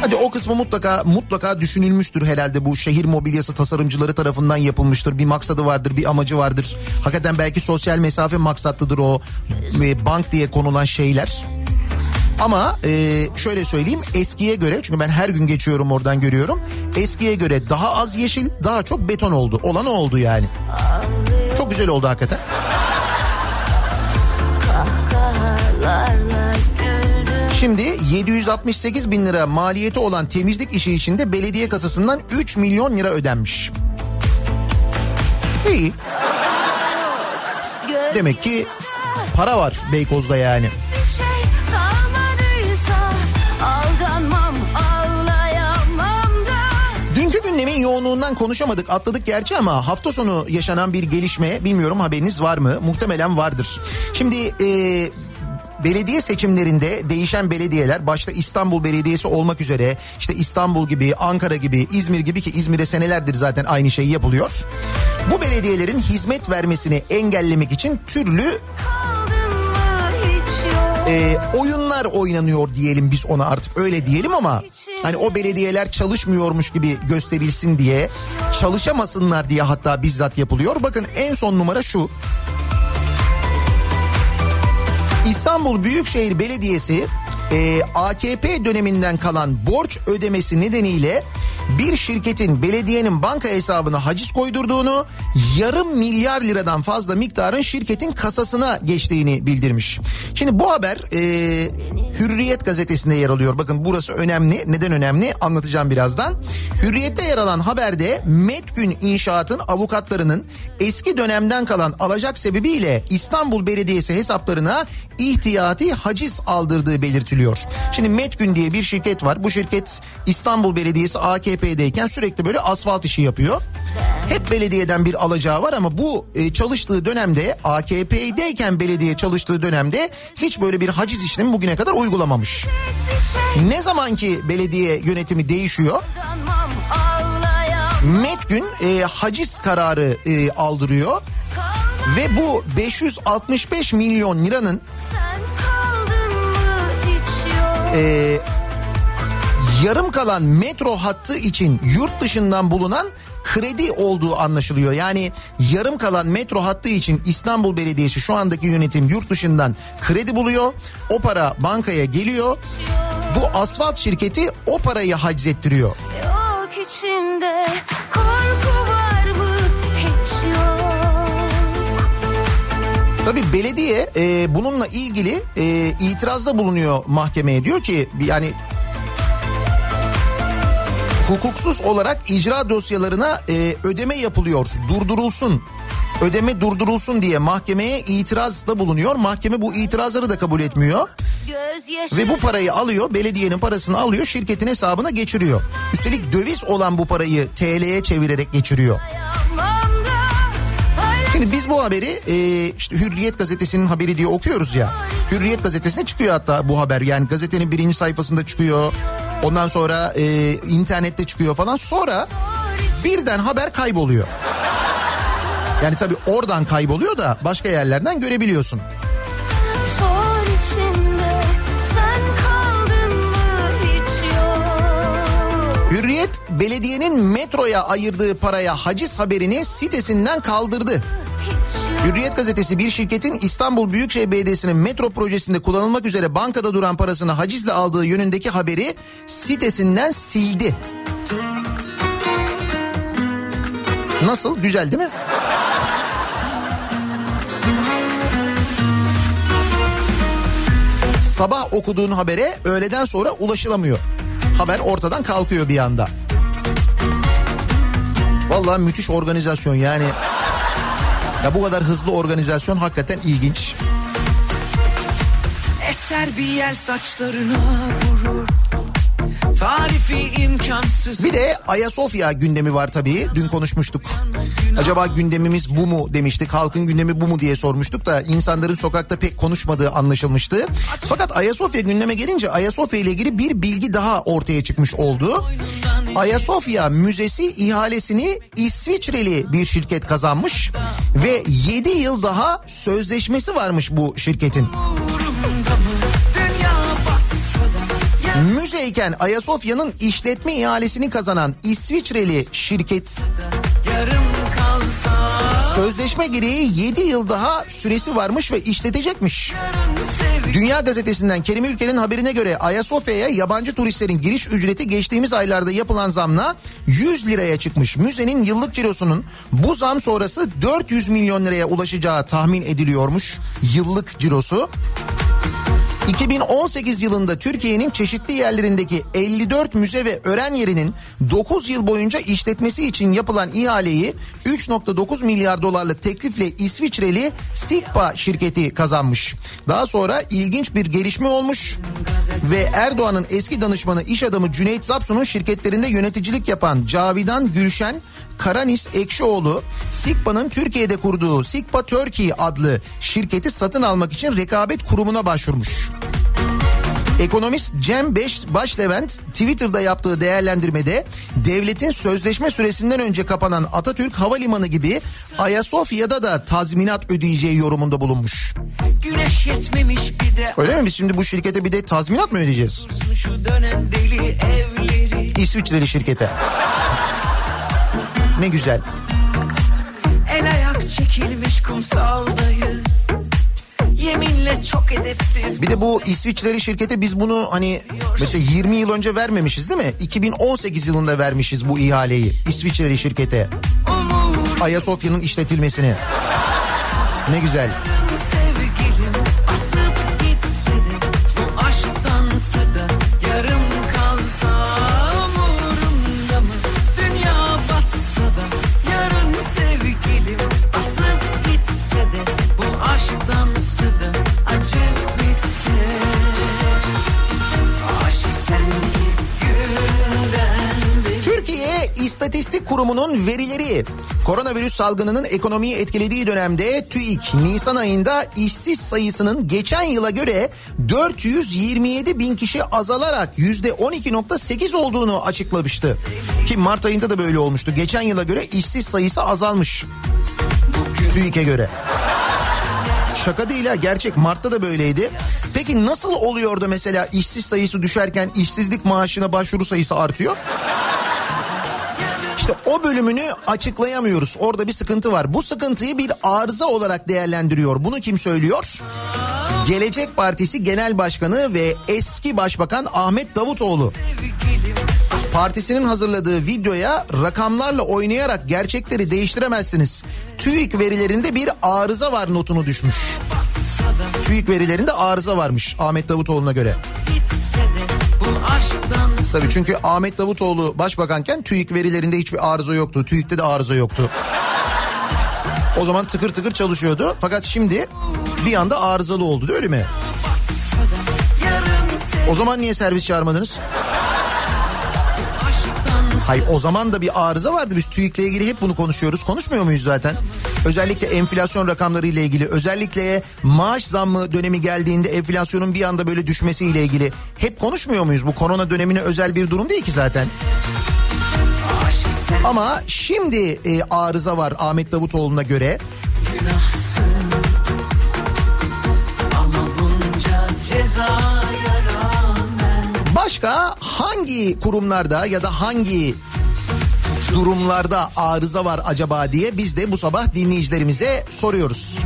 Hadi o kısmı mutlaka mutlaka düşünülmüştür herhalde bu şehir mobilyası tasarımcıları tarafından yapılmıştır. Bir maksadı vardır, bir amacı vardır. Hakikaten belki sosyal mesafe maksatlıdır o e, bank diye konulan şeyler. Ama e, şöyle söyleyeyim eskiye göre çünkü ben her gün geçiyorum oradan görüyorum. Eskiye göre daha az yeşil daha çok beton oldu. Olan oldu yani. Çok güzel oldu hakikaten. Şimdi 768 bin lira maliyeti olan temizlik işi içinde belediye kasasından 3 milyon lira ödenmiş. İyi. Demek ki para var Beykoz'da yani. Gündemin yoğunluğundan konuşamadık atladık gerçi ama hafta sonu yaşanan bir gelişme bilmiyorum haberiniz var mı? Muhtemelen vardır. Şimdi e, belediye seçimlerinde değişen belediyeler başta İstanbul Belediyesi olmak üzere işte İstanbul gibi Ankara gibi İzmir gibi ki İzmir'e senelerdir zaten aynı şey yapılıyor. Bu belediyelerin hizmet vermesini engellemek için türlü e, oyunlar oynanıyor diyelim biz ona artık öyle diyelim ama hani o belediyeler çalışmıyormuş gibi gösterilsin diye çalışamasınlar diye hatta bizzat yapılıyor. Bakın en son numara şu. İstanbul Büyükşehir Belediyesi e, AKP döneminden kalan borç ödemesi nedeniyle bir şirketin belediyenin banka hesabına haciz koydurduğunu yarım milyar liradan fazla miktarın şirketin kasasına geçtiğini bildirmiş. Şimdi bu haber e, Hürriyet gazetesinde yer alıyor. Bakın burası önemli. Neden önemli? Anlatacağım birazdan. Hürriyet'te yer alan haberde Metgün İnşaat'ın avukatlarının eski dönemden kalan alacak sebebiyle İstanbul Belediyesi hesaplarına ihtiyati haciz aldırdığı belirtiliyor. Şimdi Metgün diye bir şirket var. Bu şirket İstanbul Belediyesi AKP AKP'deyken sürekli böyle asfalt işi yapıyor. Hep belediyeden bir alacağı var ama bu e, çalıştığı dönemde AKP'deyken belediye çalıştığı dönemde hiç böyle bir haciz işlemi bugüne kadar uygulamamış. Ne zaman ki belediye yönetimi değişiyor Metgün e, haciz kararı e, aldırıyor ve bu 565 milyon liranın e, yarım kalan metro hattı için yurt dışından bulunan kredi olduğu anlaşılıyor. Yani yarım kalan metro hattı için İstanbul Belediyesi şu andaki yönetim yurt dışından kredi buluyor. O para bankaya geliyor. Bu asfalt şirketi o parayı haczettiriyor. Yok içimde korku var mı hiç yok Tabii belediye e, bununla ilgili e, itirazda bulunuyor mahkemeye. Diyor ki yani hukuksuz olarak icra dosyalarına e, ödeme yapılıyor, durdurulsun. Ödeme durdurulsun diye mahkemeye itirazda bulunuyor. Mahkeme bu itirazları da kabul etmiyor. Ve bu parayı alıyor, belediyenin parasını alıyor, şirketin hesabına geçiriyor. Üstelik döviz olan bu parayı TL'ye çevirerek geçiriyor. Şimdi biz bu haberi e, işte Hürriyet gazetesinin haberi diye okuyoruz ya. Hürriyet gazetesine çıkıyor hatta bu haber. Yani gazetenin birinci sayfasında çıkıyor. Ondan sonra e, internette çıkıyor falan. Sonra birden haber kayboluyor. Yani tabii oradan kayboluyor da başka yerlerden görebiliyorsun. Hürriyet belediyenin metroya ayırdığı paraya haciz haberini sitesinden kaldırdı. Hürriyet gazetesi bir şirketin İstanbul Büyükşehir Belediyesi'nin metro projesinde kullanılmak üzere bankada duran parasını hacizle aldığı yönündeki haberi sitesinden sildi. Nasıl? Güzel değil mi? Sabah okuduğun habere öğleden sonra ulaşılamıyor. Haber ortadan kalkıyor bir anda. Vallahi müthiş organizasyon yani. Ya bu kadar hızlı organizasyon hakikaten ilginç. Eser bir yer saçlarına vurur Tarifi imkansız Bir de Ayasofya gündemi var tabii. Dün konuşmuştuk. Acaba gündemimiz bu mu demiştik. Halkın gündemi bu mu diye sormuştuk da insanların sokakta pek konuşmadığı anlaşılmıştı. Fakat Ayasofya gündeme gelince Ayasofya ile ilgili bir bilgi daha ortaya çıkmış oldu. Ayasofya Müzesi ihalesini İsviçreli bir şirket kazanmış ve 7 yıl daha sözleşmesi varmış bu şirketin. Müzeyken Ayasofya'nın işletme ihalesini kazanan İsviçreli şirket Sözleşme gereği 7 yıl daha süresi varmış ve işletecekmiş. Dünya Gazetesi'nden Kerim Ülker'in haberine göre Ayasofya'ya yabancı turistlerin giriş ücreti geçtiğimiz aylarda yapılan zamla 100 liraya çıkmış. Müzenin yıllık cirosunun bu zam sonrası 400 milyon liraya ulaşacağı tahmin ediliyormuş. Yıllık cirosu. 2018 yılında Türkiye'nin çeşitli yerlerindeki 54 müze ve öğren yerinin 9 yıl boyunca işletmesi için yapılan ihaleyi 3.9 milyar dolarlık teklifle İsviçreli Sigpa şirketi kazanmış. Daha sonra ilginç bir gelişme olmuş ve Erdoğan'ın eski danışmanı iş adamı Cüneyt Zapsun'un şirketlerinde yöneticilik yapan Cavidan Gülşen Karanis Ekşioğlu Sigpa'nın Türkiye'de kurduğu Sigpa Turkey adlı şirketi satın almak için rekabet kurumuna başvurmuş. Ekonomist Cem Beş Başlevent Twitter'da yaptığı değerlendirmede devletin sözleşme süresinden önce kapanan Atatürk Havalimanı gibi Ayasofya'da da tazminat ödeyeceği yorumunda bulunmuş. Öyle mi biz şimdi bu şirkete bir de tazminat mı ödeyeceğiz? İsviçreli şirkete. Ne güzel. El ayak çekilmiş kumsaldayız Yeminle çok edepsiz Bir de bu İsviçreli şirkete biz bunu hani mesela 20 yıl önce vermemişiz değil mi? 2018 yılında vermişiz bu ihaleyi İsviçreli şirkete. Ayasofya'nın işletilmesini. Ne güzel. İstatistik Kurumu'nun verileri koronavirüs salgınının ekonomiyi etkilediği dönemde TÜİK Nisan ayında işsiz sayısının geçen yıla göre 427 bin kişi azalarak %12.8 olduğunu açıklamıştı. Ki Mart ayında da böyle olmuştu. Geçen yıla göre işsiz sayısı azalmış. TÜİK'e göre. Şaka değil ha gerçek Mart'ta da böyleydi. Peki nasıl oluyor da mesela işsiz sayısı düşerken işsizlik maaşına başvuru sayısı artıyor? İşte o bölümünü açıklayamıyoruz. Orada bir sıkıntı var. Bu sıkıntıyı bir arıza olarak değerlendiriyor. Bunu kim söylüyor? Gelecek Partisi Genel Başkanı ve eski Başbakan Ahmet Davutoğlu. Partisinin hazırladığı videoya rakamlarla oynayarak gerçekleri değiştiremezsiniz. TÜİK verilerinde bir arıza var notunu düşmüş. TÜİK verilerinde arıza varmış Ahmet Davutoğlu'na göre. Tabii çünkü Ahmet Davutoğlu başbakanken TÜİK verilerinde hiçbir arıza yoktu. TÜİK'te de arıza yoktu. O zaman tıkır tıkır çalışıyordu. Fakat şimdi bir anda arızalı oldu değil mi? O zaman niye servis çağırmadınız? Hayır o zaman da bir arıza vardı. Biz TÜİK'le ilgili hep bunu konuşuyoruz. Konuşmuyor muyuz zaten? Özellikle enflasyon rakamları ile ilgili. Özellikle maaş zammı dönemi geldiğinde enflasyonun bir anda böyle düşmesiyle ilgili. Hep konuşmuyor muyuz? Bu korona dönemine özel bir durum değil ki zaten. Ama şimdi e, arıza var Ahmet Davutoğlu'na göre. Ama bunca cezaya Başka hangi kurumlarda ya da hangi durumlarda arıza var acaba diye biz de bu sabah dinleyicilerimize soruyoruz.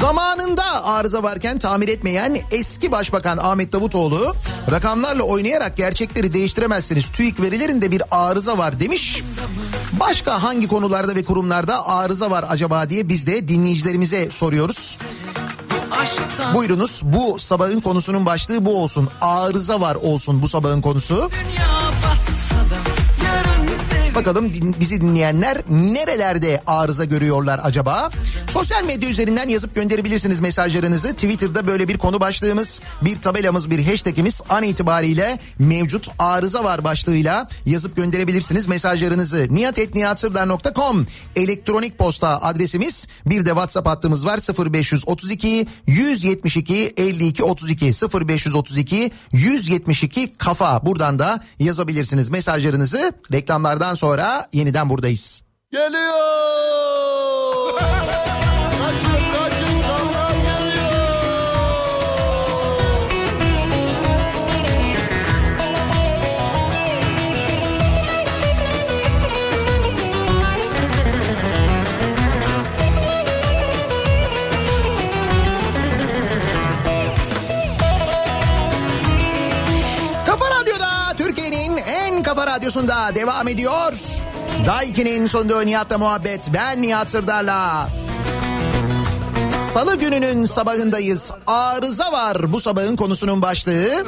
Zamanında arıza varken tamir etmeyen eski başbakan Ahmet Davutoğlu rakamlarla oynayarak gerçekleri değiştiremezsiniz. TÜİK verilerinde bir arıza var demiş. Başka hangi konularda ve kurumlarda arıza var acaba diye biz de dinleyicilerimize soruyoruz. Buyurunuz bu sabahın konusunun başlığı bu olsun. Arıza var olsun bu sabahın konusu. dünya Bakalım din- bizi dinleyenler nerelerde arıza görüyorlar acaba? Sosyal medya üzerinden yazıp gönderebilirsiniz mesajlarınızı. Twitter'da böyle bir konu başlığımız, bir tabelamız, bir hashtagimiz an itibariyle mevcut arıza var başlığıyla yazıp gönderebilirsiniz mesajlarınızı. niyatetniyatsırdar.com elektronik posta adresimiz. Bir de WhatsApp hattımız var 0532 172 52 32 0532 172 kafa. Buradan da yazabilirsiniz mesajlarınızı. Reklamlardan sonra yeniden buradayız. Geliyor. Kafa radyosunda devam ediyor. Daiki'nin sonunda Nihat'la muhabbet. Ben Nihat Sırdar'la. Salı gününün sabahındayız. Arıza var bu sabahın konusunun başlığı.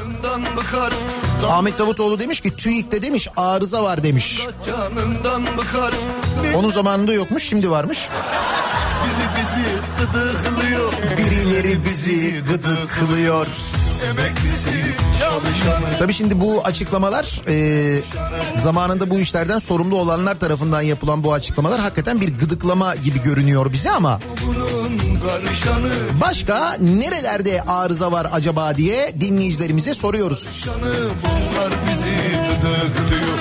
Ahmet Davutoğlu demiş ki TÜİK'te demiş arıza var demiş. Bıkar. Onun zamanında yokmuş şimdi varmış. Biri bizi gıdıklıyor. Birileri bizi gıdıklıyor. Tabii şimdi bu açıklamalar e, zamanında bu işlerden sorumlu olanlar tarafından yapılan bu açıklamalar hakikaten bir gıdıklama gibi görünüyor bize ama başka nerelerde arıza var acaba diye dinleyicilerimize soruyoruz. Bunlar bizi gıdıklıyor.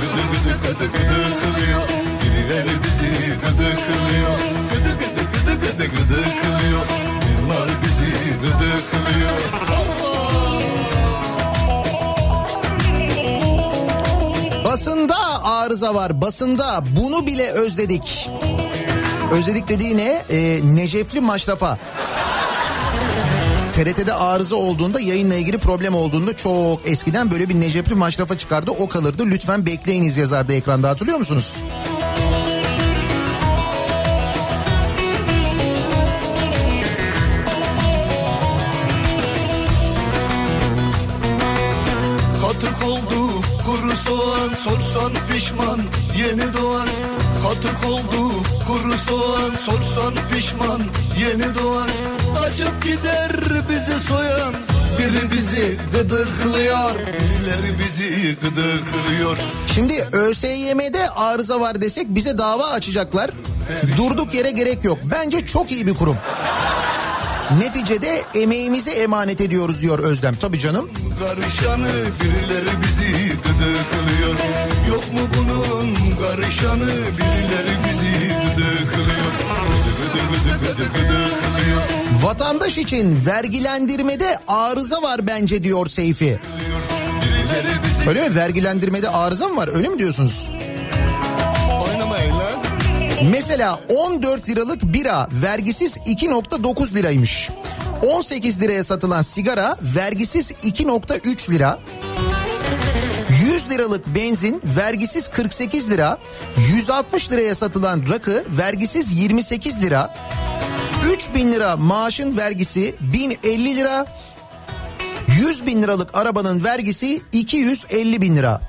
Gıdı gıdı gıdı Basında arıza var basında bunu bile özledik. Özledik dediği ne? E, Necefli Maşrafa. TRT'de arıza olduğunda yayınla ilgili problem olduğunda çok eskiden böyle bir Necefli Maşrafa çıkardı o kalırdı. Lütfen bekleyiniz yazardı ekranda hatırlıyor musunuz? Katık oldu kuru soğan sorsan pişman yeni doğan Açıp gider bizi soyan biri bizi gıdıklıyor. Birileri bizi gıdıklıyor. Şimdi ÖSYM'de arıza var desek bize dava açacaklar. Durduk yere gerek yok. Bence çok iyi bir kurum. Neticede emeğimizi emanet ediyoruz diyor Özlem. Tabii canım. Karışanı birileri bizi gıdıklıyor. Yok mu bunun karışanı birileri bizi gıdıklıyor. Gıdı gıdı gıdı gıdı gıdıklıyor. Vatandaş için vergilendirmede arıza var bence diyor Seyfi. Öyle mi? Vergilendirmede arıza mı var? Öyle mi diyorsunuz? Mesela 14 liralık bira vergisiz 2.9 liraymış. 18 liraya satılan sigara vergisiz 2.3 lira. 100 liralık benzin vergisiz 48 lira. 160 liraya satılan rakı vergisiz 28 lira. 3000 lira maaşın vergisi 1050 lira. 100 bin liralık arabanın vergisi 250 bin lira.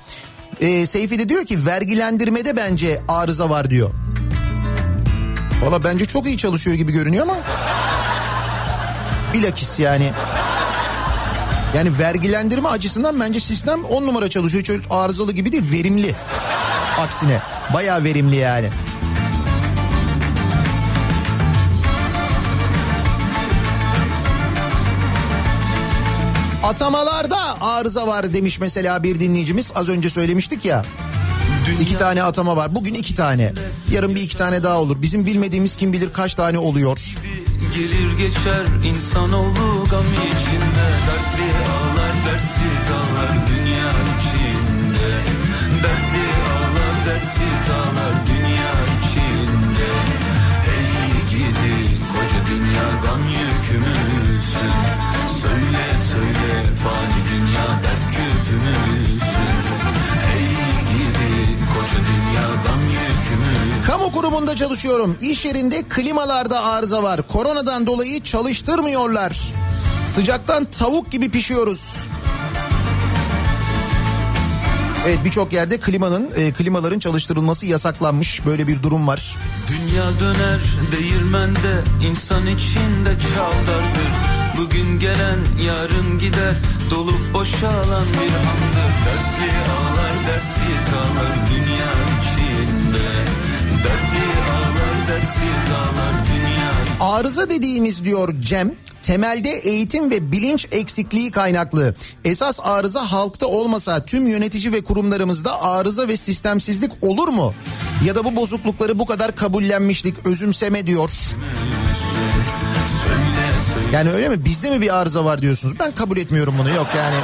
Ee, Seyfi de diyor ki vergilendirmede bence arıza var diyor. Valla bence çok iyi çalışıyor gibi görünüyor ama. Bilakis yani. Yani vergilendirme açısından bence sistem 10 numara çalışıyor. Çok arızalı gibi değil verimli. Aksine bayağı verimli yani. Atamalarda arıza var demiş mesela bir dinleyicimiz. Az önce söylemiştik ya. İki tane atama var. Bugün iki tane. Yarın bir iki tane daha olur. Bizim bilmediğimiz kim bilir kaç tane oluyor. Gelir geçer insanoğlu gam içinde Dertli ağlar dertsiz ağlar dünya içinde Dertli ağlar dertsiz ağlar dünya içinde Hey gidi koca dünya gam yükümüzsün Söyle söyle fani dünya dert küpümüzsün Kamu kurumunda çalışıyorum. İş yerinde klimalarda arıza var. Koronadan dolayı çalıştırmıyorlar. Sıcaktan tavuk gibi pişiyoruz. Evet birçok yerde klimanın e, klimaların çalıştırılması yasaklanmış. Böyle bir durum var. Dünya döner değirmende insan içinde çavdardır Bugün gelen yarın gider dolup boşalan bir andır Dertli ağlar dersiz ağlar Arıza dediğimiz diyor Cem temelde eğitim ve bilinç eksikliği kaynaklı. Esas arıza halkta olmasa tüm yönetici ve kurumlarımızda arıza ve sistemsizlik olur mu? Ya da bu bozuklukları bu kadar kabullenmişlik, özümseme diyor. Yani öyle mi? Bizde mi bir arıza var diyorsunuz? Ben kabul etmiyorum bunu. Yok yani.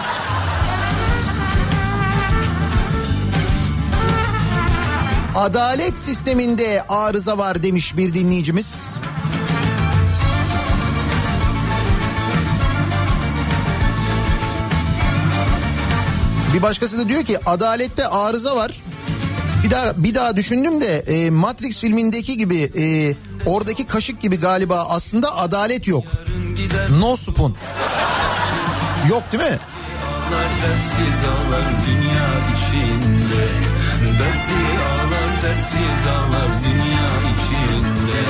Adalet sisteminde arıza var demiş bir dinleyicimiz. Bir başkası da diyor ki adalette arıza var. Bir daha bir daha düşündüm de e, Matrix filmindeki gibi e, oradaki kaşık gibi galiba aslında adalet yok. No spoon. Yok değil mi? dünya içinde dersiz ağlar dünya içinde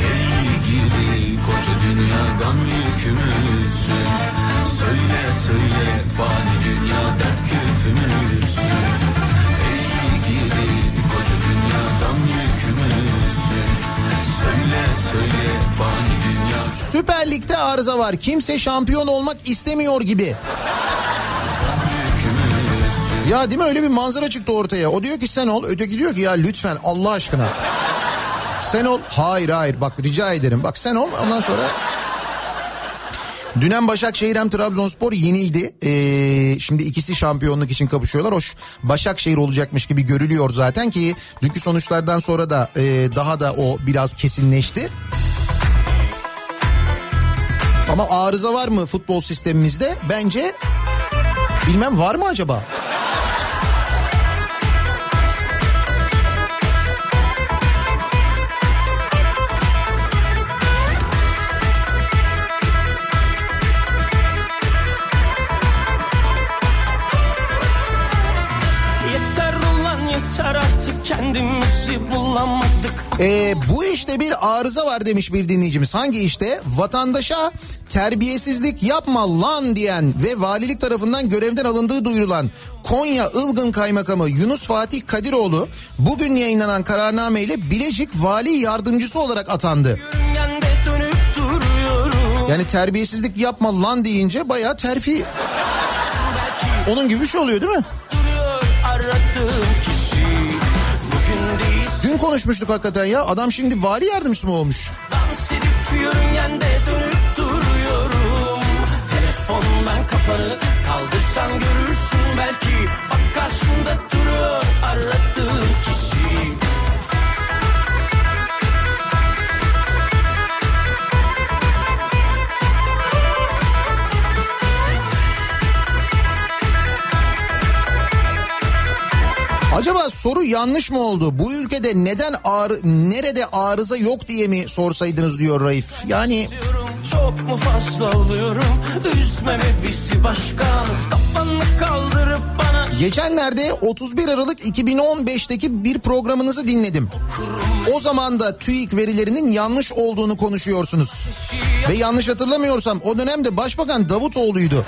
Hey gidi koca dünya gam yükümüzsün Söyle söyle fani dünya dert küpümüzsün Süper Lig'de arıza var. Kimse şampiyon olmak istemiyor gibi. Ya değil mi öyle bir manzara çıktı ortaya. O diyor ki sen ol. Öteki diyor ki ya lütfen Allah aşkına. Sen ol. Hayır hayır bak rica ederim. Bak sen ol ondan sonra... Dünen Başakşehir hem Trabzonspor yenildi. Ee, şimdi ikisi şampiyonluk için kapışıyorlar. Hoş Başakşehir olacakmış gibi görülüyor zaten ki dünkü sonuçlardan sonra da e, daha da o biraz kesinleşti. Ama arıza var mı futbol sistemimizde? Bence bilmem var mı acaba? Bulamadık Ee, bu işte bir arıza var demiş bir dinleyicimiz. Hangi işte? Vatandaşa terbiyesizlik yapma lan diyen ve valilik tarafından görevden alındığı duyurulan Konya Ilgın Kaymakamı Yunus Fatih Kadiroğlu bugün yayınlanan kararnameyle Bilecik Vali Yardımcısı olarak atandı. Yani terbiyesizlik yapma lan deyince bayağı terfi onun gibi bir şey oluyor değil mi? Dün konuşmuştuk hakikaten ya. Adam şimdi vali yardımcısı mı olmuş? dans edip yörüngende dönüp duruyorum Telefondan kafanı kaldırsan görürsün belki Bak karşında duruyor aradığım soru yanlış mı oldu? Bu ülkede neden ağrı, nerede arıza yok diye mi sorsaydınız diyor Raif. Yani Çok mu fazla oluyorum Üzmeme bizi başkan Kafanı kaldırıp bana geçenlerde 31 Aralık 2015'teki bir programınızı dinledim. O zaman da TÜİK verilerinin yanlış olduğunu konuşuyorsunuz. Ve yanlış hatırlamıyorsam o dönemde Başbakan Davutoğlu'ydu.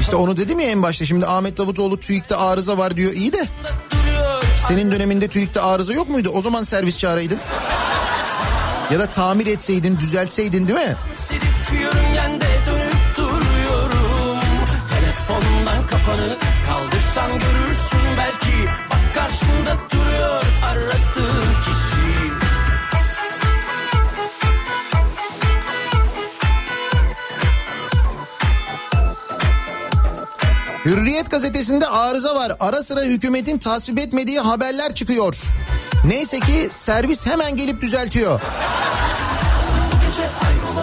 İşte onu dedim ya en başta şimdi Ahmet Davutoğlu TÜİK'te arıza var diyor iyi de senin döneminde TÜİK'te arıza yok muydu? O zaman servis çağıraydın. Ya da tamir etseydin, düzeltseydin değil mi? Telefondan kafanı kaldırsan görürsün belki Bak karşında duruyor Hürriyet gazetesinde arıza var. Ara sıra hükümetin tasvip etmediği haberler çıkıyor. Neyse ki servis hemen gelip düzeltiyor.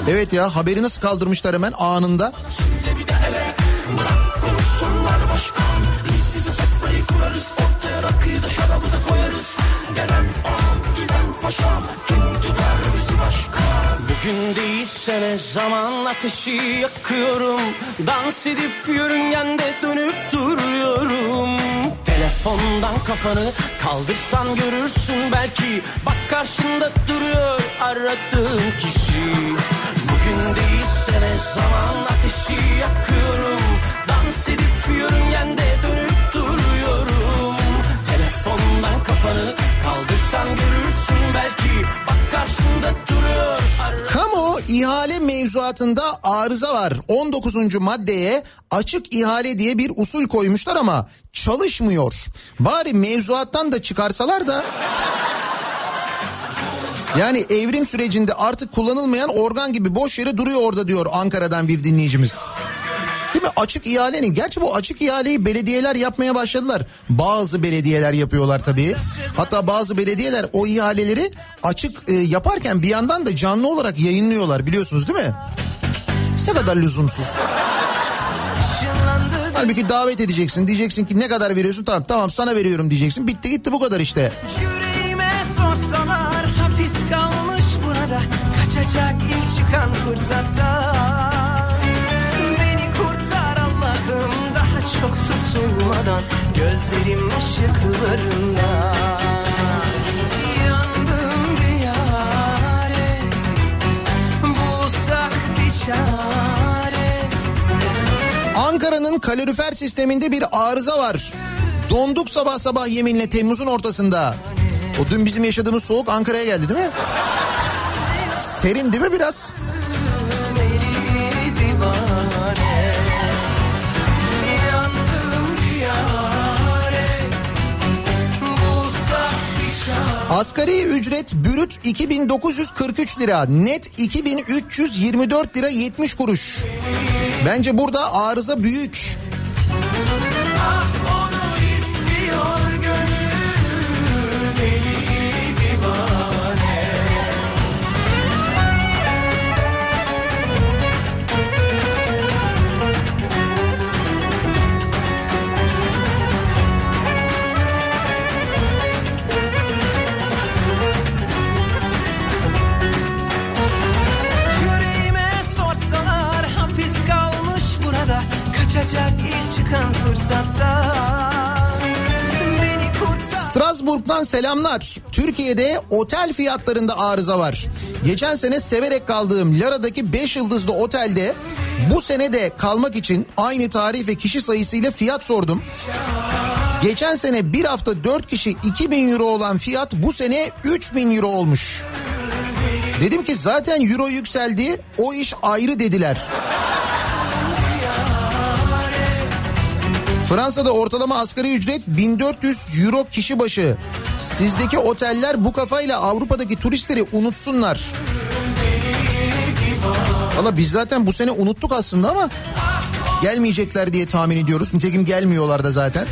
Evet ya haberi nasıl kaldırmışlar hemen anında. Bugün değilse ne zaman ateşi yakıyorum? Dans edip yörüngende dönüp duruyorum. Telefondan kafanı kaldırsan görürsün belki. Bak karşında duruyor aradığın kişi. Bugün değilse ne zaman ateşi yakıyorum? Dans edip yörüngende dönüp duruyorum. Telefondan kafanı kaldırsan görürsün belki ihale mevzuatında arıza var. 19. maddeye açık ihale diye bir usul koymuşlar ama çalışmıyor. Bari mevzuattan da çıkarsalar da yani evrim sürecinde artık kullanılmayan organ gibi boş yere duruyor orada diyor Ankara'dan bir dinleyicimiz. Değil mi? Açık ihalenin. Gerçi bu açık ihaleyi belediyeler yapmaya başladılar. Bazı belediyeler yapıyorlar tabii. Hatta bazı belediyeler o ihaleleri açık e, yaparken bir yandan da canlı olarak yayınlıyorlar biliyorsunuz değil mi? Ne kadar lüzumsuz. Halbuki davet edeceksin. Diyeceksin ki ne kadar veriyorsun? Tamam tamam sana veriyorum diyeceksin. Bitti gitti bu kadar işte. Yüreğime sorsalar hapis kalmış burada Kaçacak ilk çıkan fırsatta tutulmadan Gözlerim ışıklarında Yandım bir yare Bulsak bir çare Ankara'nın kalorifer sisteminde bir arıza var. Donduk sabah sabah yeminle Temmuz'un ortasında. O dün bizim yaşadığımız soğuk Ankara'ya geldi değil mi? Serin değil mi biraz? Asgari ücret bürüt 2943 lira, net 2324 lira 70 kuruş. Bence burada arıza büyük. Strasbourg'dan selamlar. Türkiye'de otel fiyatlarında arıza var. Geçen sene severek kaldığım Lara'daki 5 yıldızlı otelde bu sene de kalmak için aynı tarih ve kişi sayısıyla fiyat sordum. Geçen sene bir hafta 4 kişi 2000 euro olan fiyat bu sene 3000 euro olmuş. Dedim ki zaten euro yükseldi o iş ayrı dediler. Fransa'da ortalama asgari ücret 1400 euro kişi başı. Sizdeki oteller bu kafayla Avrupa'daki turistleri unutsunlar. Valla biz zaten bu sene unuttuk aslında ama gelmeyecekler diye tahmin ediyoruz. Nitekim gelmiyorlar da zaten.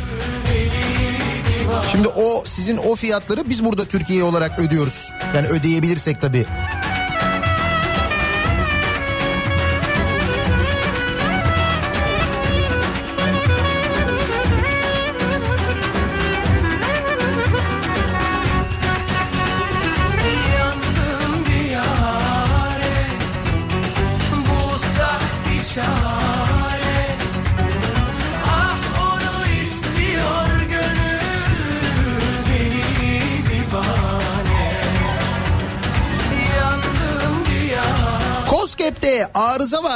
Şimdi o sizin o fiyatları biz burada Türkiye olarak ödüyoruz. Yani ödeyebilirsek tabii.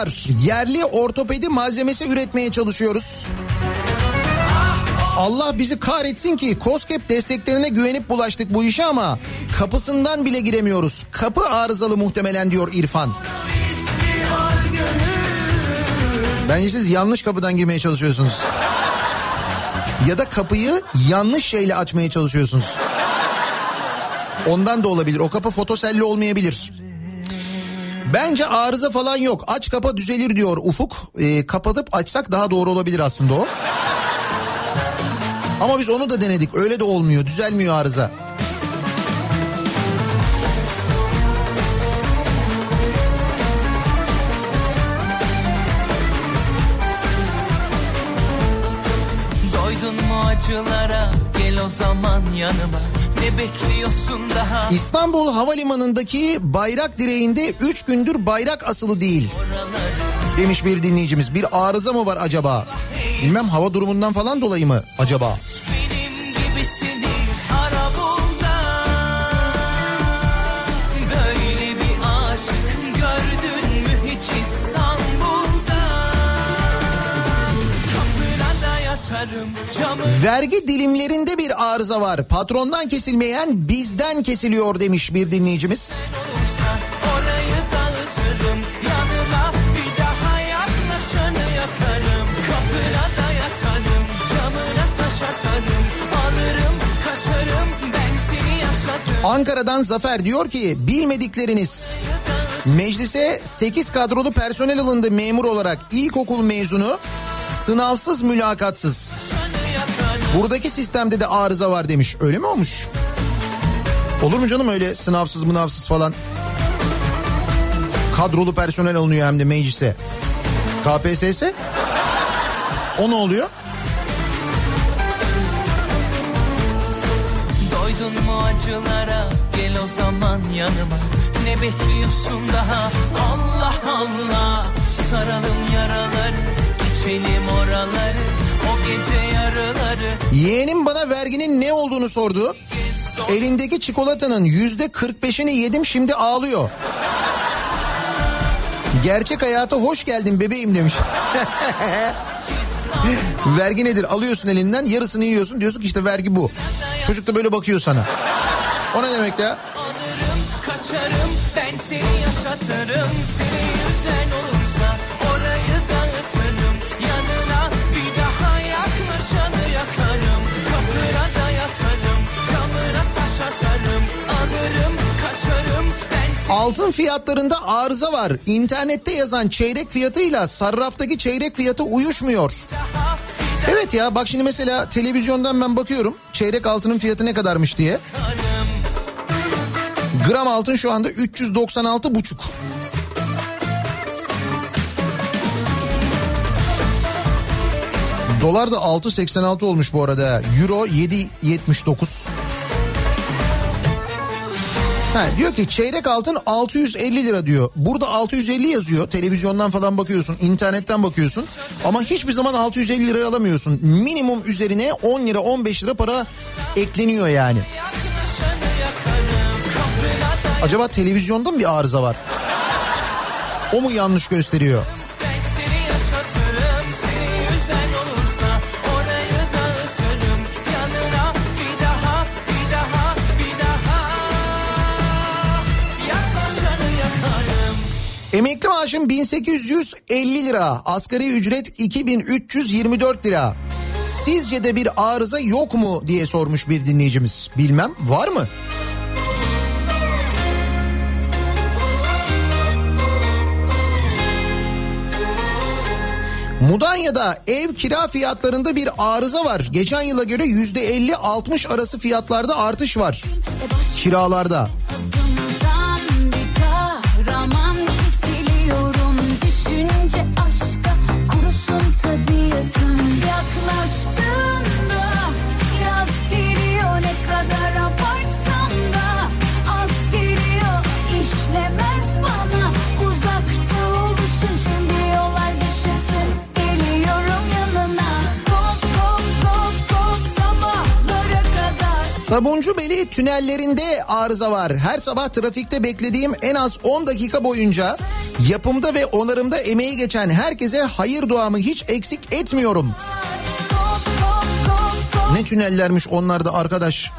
Var. Yerli ortopedi malzemesi üretmeye çalışıyoruz. Allah bizi kahretsin ki Koskep desteklerine güvenip bulaştık bu işe ama kapısından bile giremiyoruz. Kapı arızalı muhtemelen diyor İrfan. Bence siz yanlış kapıdan girmeye çalışıyorsunuz. Ya da kapıyı yanlış şeyle açmaya çalışıyorsunuz. Ondan da olabilir. O kapı fotoselli olmayabilir. Bence arıza falan yok. Aç kapa düzelir diyor Ufuk. Ee, kapatıp açsak daha doğru olabilir aslında o. Ama biz onu da denedik. Öyle de olmuyor. Düzelmiyor arıza. Doydun mu acılara gel o zaman yanıma Ne bekliyorsun daha İstanbul Havalimanı'ndaki bayrak direğinde 3 gündür bayrak asılı değil. Demiş bir dinleyicimiz. Bir arıza mı var acaba? Bilmem hava durumundan falan dolayı mı acaba? Benim gibisini Vergi dilimlerinde bir arıza var. Patrondan kesilmeyen bizden kesiliyor demiş bir dinleyicimiz. Ankara'dan Zafer diyor ki bilmedikleriniz meclise 8 kadrolu personel alındı memur olarak ilkokul mezunu sınavsız mülakatsız. Buradaki sistemde de arıza var demiş. Öyle mi olmuş? Olur mu canım öyle sınavsız mınavsız falan? Kadrolu personel alınıyor hem de meclise. KPSS? O ne oluyor? Doydun mu acılara gel o zaman yanıma Ne bekliyorsun daha Allah Allah Saralım yaraları geçelim oraları O gece yarıları Yeğenim bana verginin ne olduğunu sordu. Elindeki çikolatanın yüzde 45'ini yedim şimdi ağlıyor. Gerçek hayata hoş geldin bebeğim demiş. vergi nedir? Alıyorsun elinden yarısını yiyorsun diyorsun ki işte vergi bu. Çocuk da böyle bakıyor sana. O ne demek ya? Kaçarım ben seni yaşatırım Seni yüzen olursa orayı dağıtırım yaklaşanı yakarım Kapına da yatarım camına taş atarım Alırım kaçarım Altın fiyatlarında arıza var. İnternette yazan çeyrek fiyatıyla sarraftaki çeyrek fiyatı uyuşmuyor. Evet ya bak şimdi mesela televizyondan ben bakıyorum çeyrek altının fiyatı ne kadarmış diye. Gram altın şu anda 396 buçuk. Dolar da 6.86 olmuş bu arada. Euro 7.79. Ha, diyor ki çeyrek altın 650 lira diyor. Burada 650 yazıyor. Televizyondan falan bakıyorsun, internetten bakıyorsun. Ama hiçbir zaman 650 liraya alamıyorsun. Minimum üzerine 10 lira 15 lira para ekleniyor yani. Acaba televizyonda mı bir arıza var? O mu yanlış gösteriyor? Emekli maaşım 1850 lira. Asgari ücret 2324 lira. Sizce de bir arıza yok mu diye sormuş bir dinleyicimiz. Bilmem var mı? Mudanya'da ev kira fiyatlarında bir arıza var. Geçen yıla göre yüzde 50-60 arası fiyatlarda artış var. Kiralarda. Adımdan bir kahraman kurusun tabiatım Yaklaştığında kadar Sabuncu tünellerinde arıza var. Her sabah trafikte beklediğim en az 10 dakika boyunca yapımda ve onarımda emeği geçen herkese hayır duamı hiç eksik etmiyorum. Ne tünellermiş onlar da arkadaş.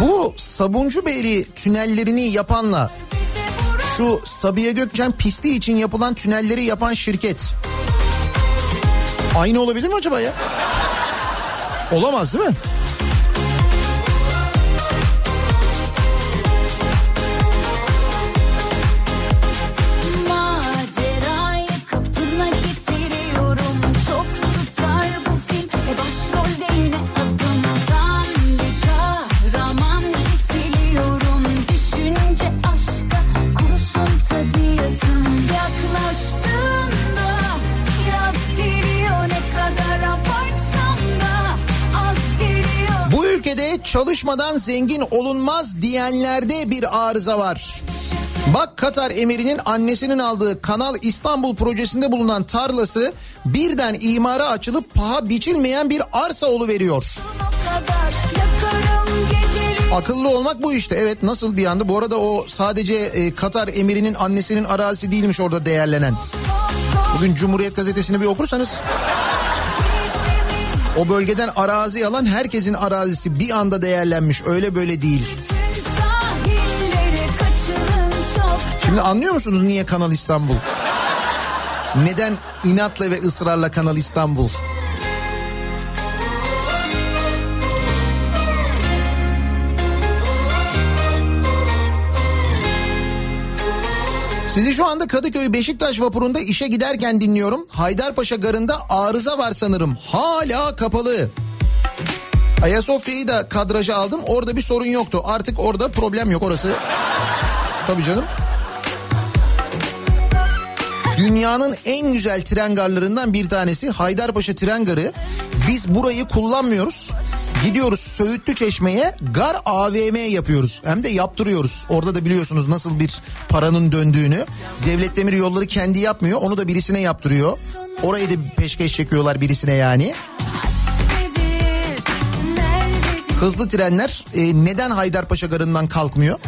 Bu Sabuncu tünellerini yapanla şu Sabiha Gökçen pisti için yapılan tünelleri yapan şirket aynı olabilir mi acaba ya? Olamaz değil mi? Çalışmadan zengin olunmaz diyenlerde bir arıza var. Bak Katar emirinin annesinin aldığı Kanal İstanbul projesinde bulunan tarlası birden imara açılıp paha biçilmeyen bir arsa veriyor. o kadar yakarım geceleri Akıllı olmak bu işte. Evet nasıl bir anda? Bu arada o sadece e, Katar emirinin annesinin arazisi değilmiş orada değerlenen. Bugün Cumhuriyet Gazetesi'ni bir okursanız o bölgeden arazi alan herkesin arazisi bir anda değerlenmiş. Öyle böyle değil. Şimdi anlıyor musunuz niye Kanal İstanbul? Neden inatla ve ısrarla Kanal İstanbul? Sizi şu anda Kadıköy Beşiktaş vapurunda işe giderken dinliyorum. Haydarpaşa garında arıza var sanırım. Hala kapalı. Ayasofya'yı da kadraja aldım. Orada bir sorun yoktu. Artık orada problem yok orası. Tabii canım. Dünyanın en güzel tren garlarından bir tanesi Haydarpaşa Tren Garı. Biz burayı kullanmıyoruz. Gidiyoruz Söğütlü Çeşme'ye gar AVM yapıyoruz. Hem de yaptırıyoruz. Orada da biliyorsunuz nasıl bir paranın döndüğünü. Devlet Demir Yolları kendi yapmıyor. Onu da birisine yaptırıyor. Orayı da peşkeş çekiyorlar birisine yani. Hızlı trenler e, neden Haydarpaşa Garı'ndan kalkmıyor?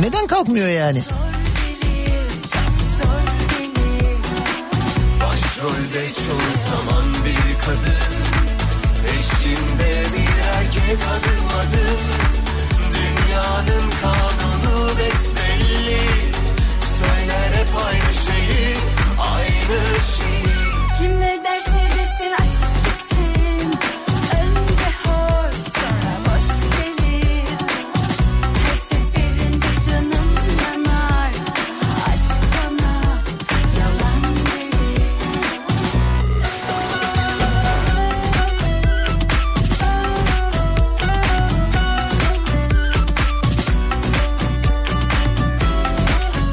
Neden kalkmıyor yani? Başrolde çoğu zaman bir kadın. Eşinde bir erkek adım adım Dünyanın kanunu besbelli. Söyler hep aynı şeyi Aynı şeyi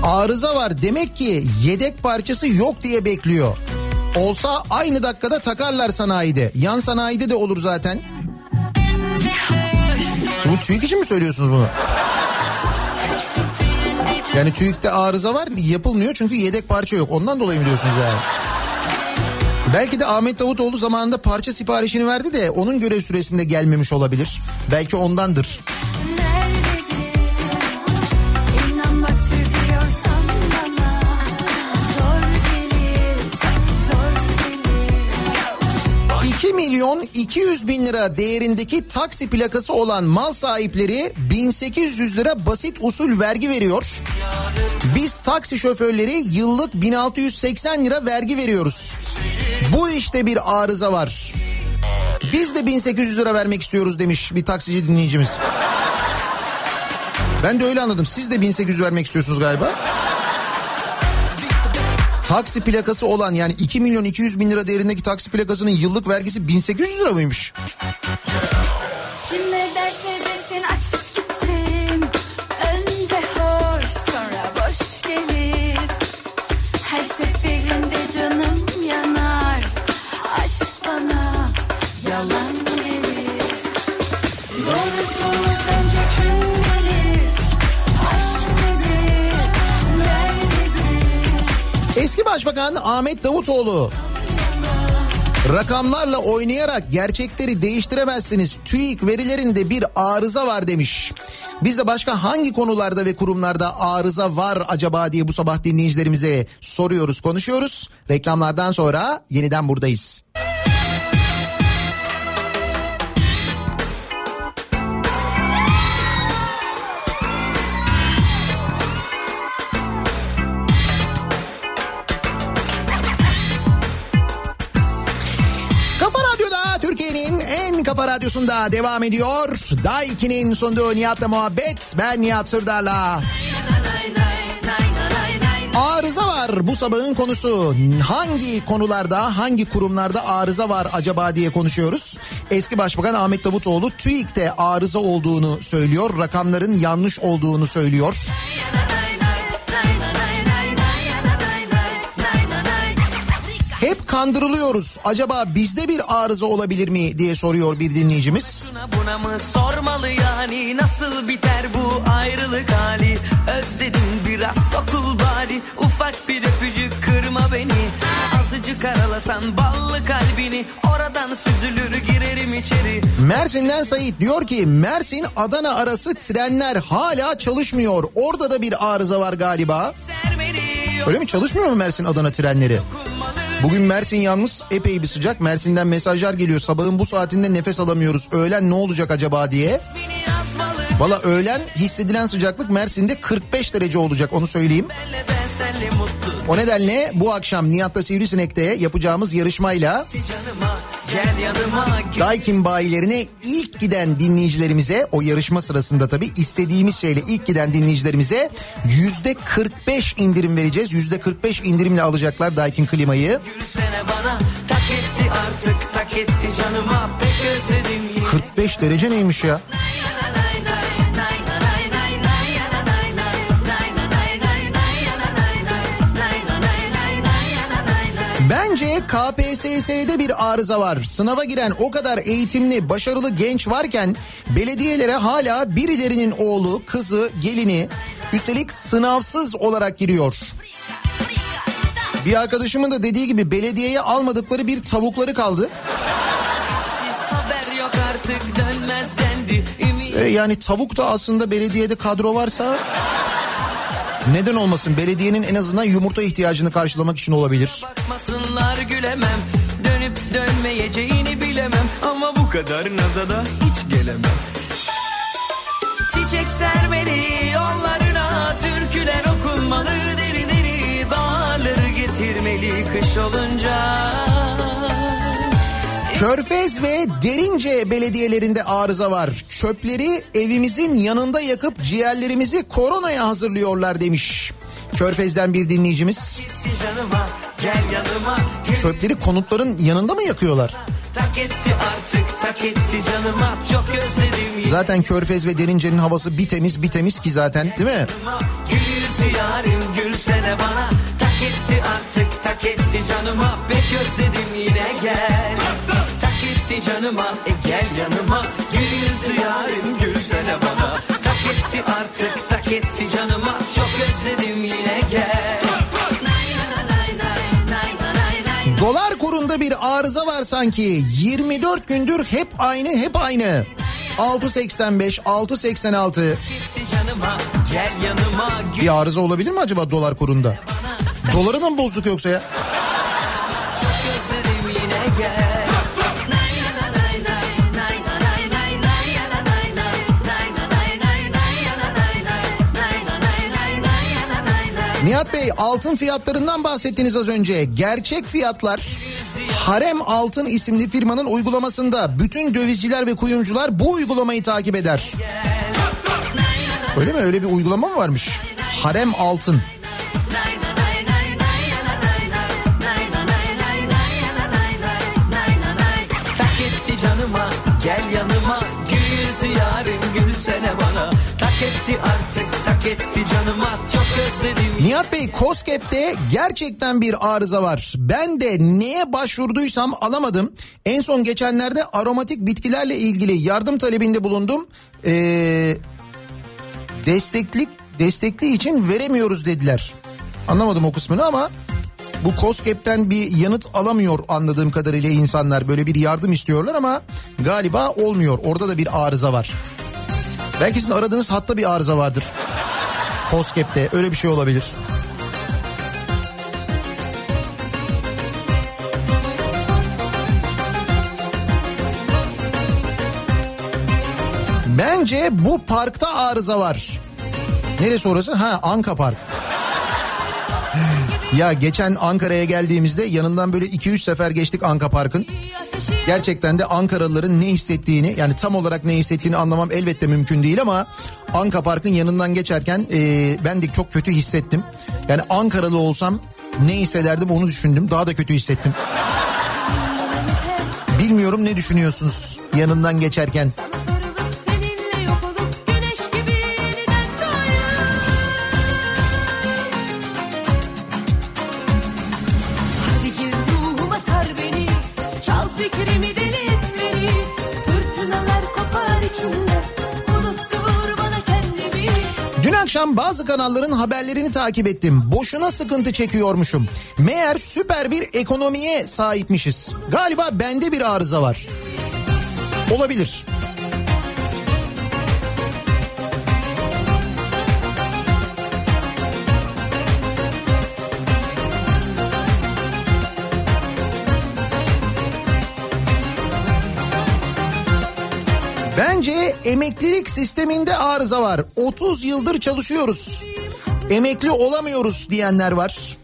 Arıza var demek ki yedek parçası yok diye bekliyor. Olsa aynı dakikada takarlar sanayide. Yan sanayide de olur zaten. Bu TÜİK için mi söylüyorsunuz bunu? Yani TÜİK'te arıza var yapılmıyor çünkü yedek parça yok. Ondan dolayı mı diyorsunuz yani? Belki de Ahmet Davutoğlu zamanında parça siparişini verdi de onun görev süresinde gelmemiş olabilir. Belki ondandır. Milyon 200 bin lira değerindeki taksi plakası olan mal sahipleri 1800 lira basit usul vergi veriyor. Biz taksi şoförleri yıllık 1680 lira vergi veriyoruz. Bu işte bir arıza var. Biz de 1800 lira vermek istiyoruz demiş bir taksici dinleyicimiz. Ben de öyle anladım. Siz de 1800 vermek istiyorsunuz galiba. Taksi plakası olan yani 2 milyon 200 bin lira değerindeki taksi plakasının yıllık vergisi 1800 lira mıymış? Kim ne derse desin aşk Başbakan Ahmet Davutoğlu rakamlarla oynayarak gerçekleri değiştiremezsiniz. TÜİK verilerinde bir arıza var demiş. Biz de başka hangi konularda ve kurumlarda arıza var acaba diye bu sabah dinleyicilerimize soruyoruz, konuşuyoruz. Reklamlardan sonra yeniden buradayız. Kafa radyosunda devam ediyor. Daiki'nin sunduğu Nihat'la muhabbet. Ben Nihat Sırdar'la. Arıza var bu sabahın konusu. Hangi konularda, hangi kurumlarda arıza var acaba diye konuşuyoruz. Eski Başbakan Ahmet Davutoğlu TÜİK'te arıza olduğunu söylüyor. Rakamların yanlış olduğunu söylüyor. Hep kandırılıyoruz. Acaba bizde bir arıza olabilir mi diye soruyor bir dinleyicimiz. Buna mı sormalı yani nasıl biter bu ayrılık hali Özledim biraz sokul bari ufak bir öpücük kırma beni Azıcık aralasan ballı kalbini oradan süzülür girerim içeri Mersin'den Sait diyor ki Mersin Adana arası trenler hala çalışmıyor. Orada da bir arıza var galiba. Öyle mi çalışmıyor mu Mersin Adana trenleri? Bugün Mersin yalnız epey bir sıcak. Mersin'den mesajlar geliyor. Sabahın bu saatinde nefes alamıyoruz. Öğlen ne olacak acaba diye. Valla öğlen hissedilen sıcaklık Mersin'de 45 derece olacak onu söyleyeyim. O nedenle bu akşam Nihat'ta Sivrisinek'te yapacağımız yarışmayla canıma Daikin bayilerine ilk giden dinleyicilerimize o yarışma sırasında tabii istediğimiz şeyle ilk giden dinleyicilerimize yüzde 45 indirim vereceğiz. Yüzde 45 indirimle alacaklar Daikin klimayı. Bana tak etti artık tak etti canıma pek özledim yine 45 derece neymiş ya? Bence KPSS'de bir arıza var. Sınava giren o kadar eğitimli, başarılı genç varken belediyelere hala birilerinin oğlu, kızı, gelini üstelik sınavsız olarak giriyor. Bir arkadaşımın da dediği gibi belediyeye almadıkları bir tavukları kaldı. E, yani tavuk da aslında belediyede kadro varsa neden olmasın? Belediyenin en azından yumurta ihtiyacını karşılamak için olabilir. bakmasınlar gülemem dönüp dönmeyeceğini bilemem ama bu kadar naza da hiç gelemem Çiçek sermeli yollarına türküler okunmalı deri deri baharları getirmeli kış olunca Körfez ve Derince belediyelerinde arıza var. Çöpleri evimizin yanında yakıp ciğerlerimizi koronaya hazırlıyorlar demiş. Körfez'den bir dinleyicimiz. Gitti canıma gel yanıma gül Çöpleri konutların yanında mı yakıyorlar? tak etti artık tak etti canıma çok özledim yine Zaten Körfez ve Derince'nin havası bir temiz bir temiz ki zaten değil mi? Gül yarim gülsene bana Tak etti artık tak etti canıma Pek özledim yine gel Tak canıma e gel yanıma Gül yarim gülsene bana Tak etti artık tak etti canıma Çok özledim yine gel Dolar kurunda bir arıza var sanki. 24 gündür hep aynı hep aynı. 6.85 6.86 Gitti canıma gel yanıma gül bir arıza olabilir mi acaba dolar kurunda? Doları mı bozduk yoksa ya? çok özledim yine gel Nihat Bey altın fiyatlarından bahsettiniz az önce. Gerçek fiyatlar Harem Altın isimli firmanın uygulamasında bütün dövizciler ve kuyumcular bu uygulamayı takip eder. Öyle mi? Öyle bir uygulama mı varmış? Harem Altın. Gel yanıma Gül yarim gülsene bana Tak etti artık tak etti canıma Çok özledim Nihat Bey COSGAP'te gerçekten bir arıza var. Ben de neye başvurduysam alamadım. En son geçenlerde aromatik bitkilerle ilgili yardım talebinde bulundum. Ee, desteklik destekli için veremiyoruz dediler. Anlamadım o kısmını ama bu COSGAP'ten bir yanıt alamıyor anladığım kadarıyla insanlar. Böyle bir yardım istiyorlar ama galiba olmuyor. Orada da bir arıza var. Belki sizin aradığınız hatta bir arıza vardır. COSGAP'te öyle bir şey olabilir. Bence bu parkta arıza var. Neresi orası? Ha Anka Park. Ya geçen Ankara'ya geldiğimizde yanından böyle 2-3 sefer geçtik Anka Park'ın. Gerçekten de Ankaralıların ne hissettiğini yani tam olarak ne hissettiğini anlamam elbette mümkün değil ama Anka Park'ın yanından geçerken e, ben de çok kötü hissettim. Yani Ankaralı olsam ne hissederdim onu düşündüm daha da kötü hissettim. Bilmiyorum ne düşünüyorsunuz yanından geçerken. Akşam bazı kanalların haberlerini takip ettim. Boşuna sıkıntı çekiyormuşum. Meğer süper bir ekonomiye sahipmişiz. Galiba bende bir arıza var. Olabilir. Bence emeklilik sisteminde arıza var. 30 yıldır çalışıyoruz. Emekli olamıyoruz diyenler var.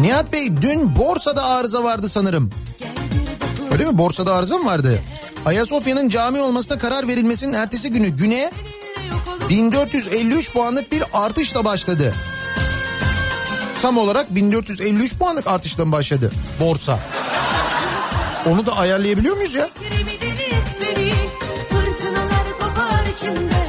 Nihat Bey dün borsada arıza vardı sanırım. Öyle mi? Borsada arıza mı vardı? Ayasofya'nın cami olmasına karar verilmesinin ertesi günü güne 1453 puanlık bir artışla başladı. Tam olarak 1453 puanlık artışla başladı borsa. Onu da ayarlayabiliyor muyuz ya? Fırtınalar kopar içimde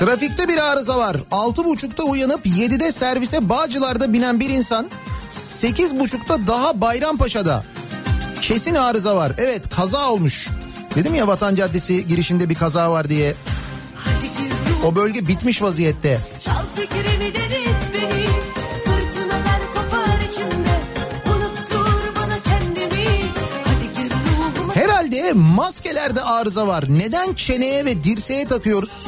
Trafikte bir arıza var. 6.30'da uyanıp 7'de servise Bağcılar'da binen bir insan 8.30'da daha Bayrampaşa'da. Kesin arıza var. Evet kaza olmuş. Dedim ya Vatan Caddesi girişinde bir kaza var diye. O bölge bitmiş vaziyette. Çal fikrimi deli et beni Fırtınalar kopar içimde Unuttur bana kendimi Herhalde maskelerde arıza var. Neden çeneye ve dirseğe takıyoruz?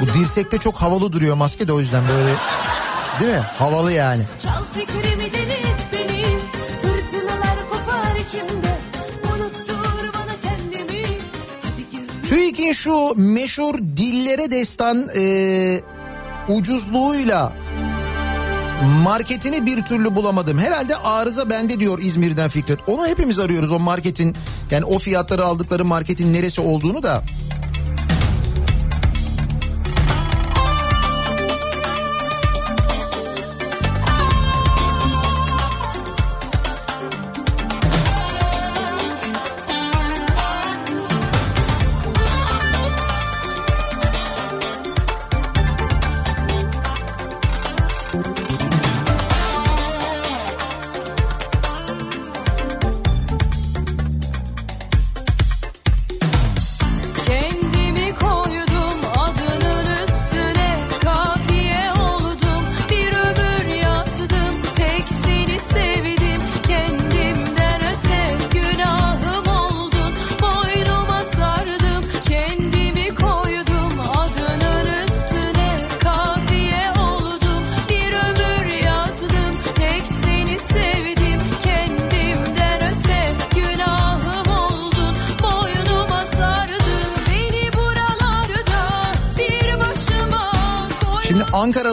Bu dirsekte çok havalı duruyor maske de o yüzden böyle. Değil mi? Havalı yani. Çal fikrimi deli beni Fırtınalar kopar içimde Unuttur bana kendimi Hadi gir TÜİK'in şu meşhur dillere destan e, ucuzluğuyla marketini bir türlü bulamadım. Herhalde arıza bende diyor İzmir'den Fikret. Onu hepimiz arıyoruz o marketin yani o fiyatları aldıkları marketin neresi olduğunu da.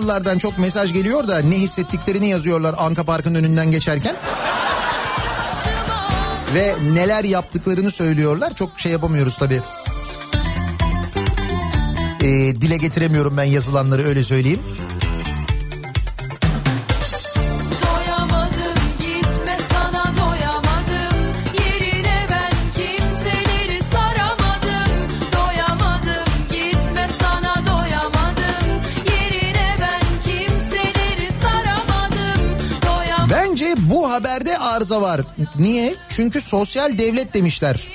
Ankaralılardan çok mesaj geliyor da ne hissettiklerini yazıyorlar Anka Park'ın önünden geçerken. Ve neler yaptıklarını söylüyorlar. Çok şey yapamıyoruz tabii. Ee, dile getiremiyorum ben yazılanları öyle söyleyeyim. Arıza var. Niye? Çünkü sosyal devlet demişler.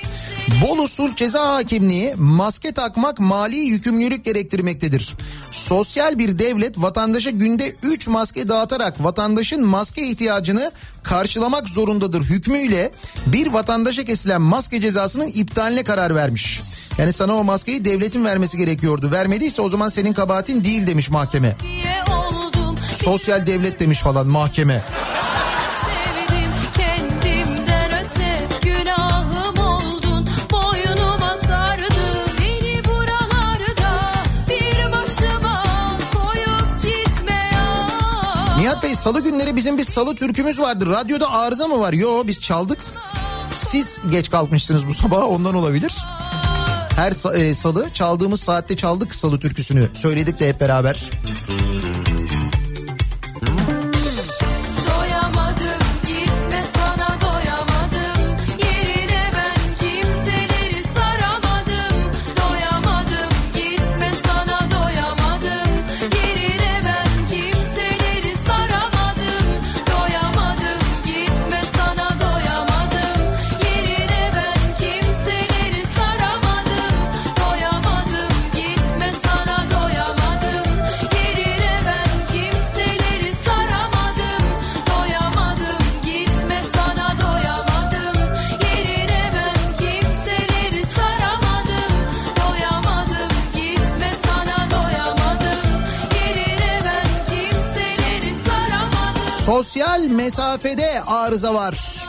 Bolu Sulh Ceza Hakimliği maske takmak mali yükümlülük gerektirmektedir. Sosyal bir devlet vatandaşa günde 3 maske dağıtarak vatandaşın maske ihtiyacını karşılamak zorundadır hükmüyle bir vatandaşa kesilen maske cezasının iptaline karar vermiş. Yani sana o maskeyi devletin vermesi gerekiyordu. Vermediyse o zaman senin kabahatin değil demiş mahkeme. Sosyal devlet demiş falan mahkeme. Salı günleri bizim bir salı türkümüz vardır. Radyoda arıza mı var? Yo biz çaldık. Siz geç kalkmışsınız bu sabah ondan olabilir. Her e, salı çaldığımız saatte çaldık salı türküsünü. Söyledik de hep beraber. Mesafede arıza var.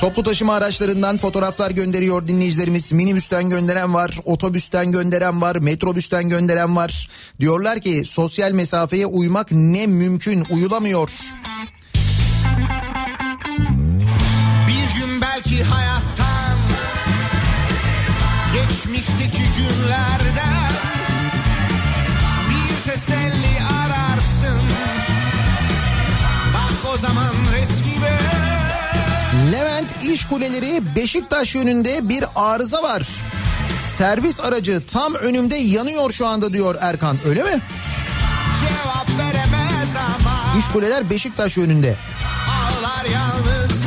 Toplu taşıma araçlarından fotoğraflar gönderiyor dinleyicilerimiz. Minibüsten gönderen var, otobüsten gönderen var, metrobüsten gönderen var. Diyorlar ki sosyal mesafeye uymak ne mümkün, uyulamıyor. Bir gün belki hayattan Geçmişteki günlerden Zaman resmime Levent İş Kuleleri Beşiktaş yönünde bir arıza var. Servis aracı tam önümde yanıyor şu anda diyor Erkan. Öyle mi? Cevap veremez ama İş Kuleler Beşiktaş yönünde. Ağlar yalnızına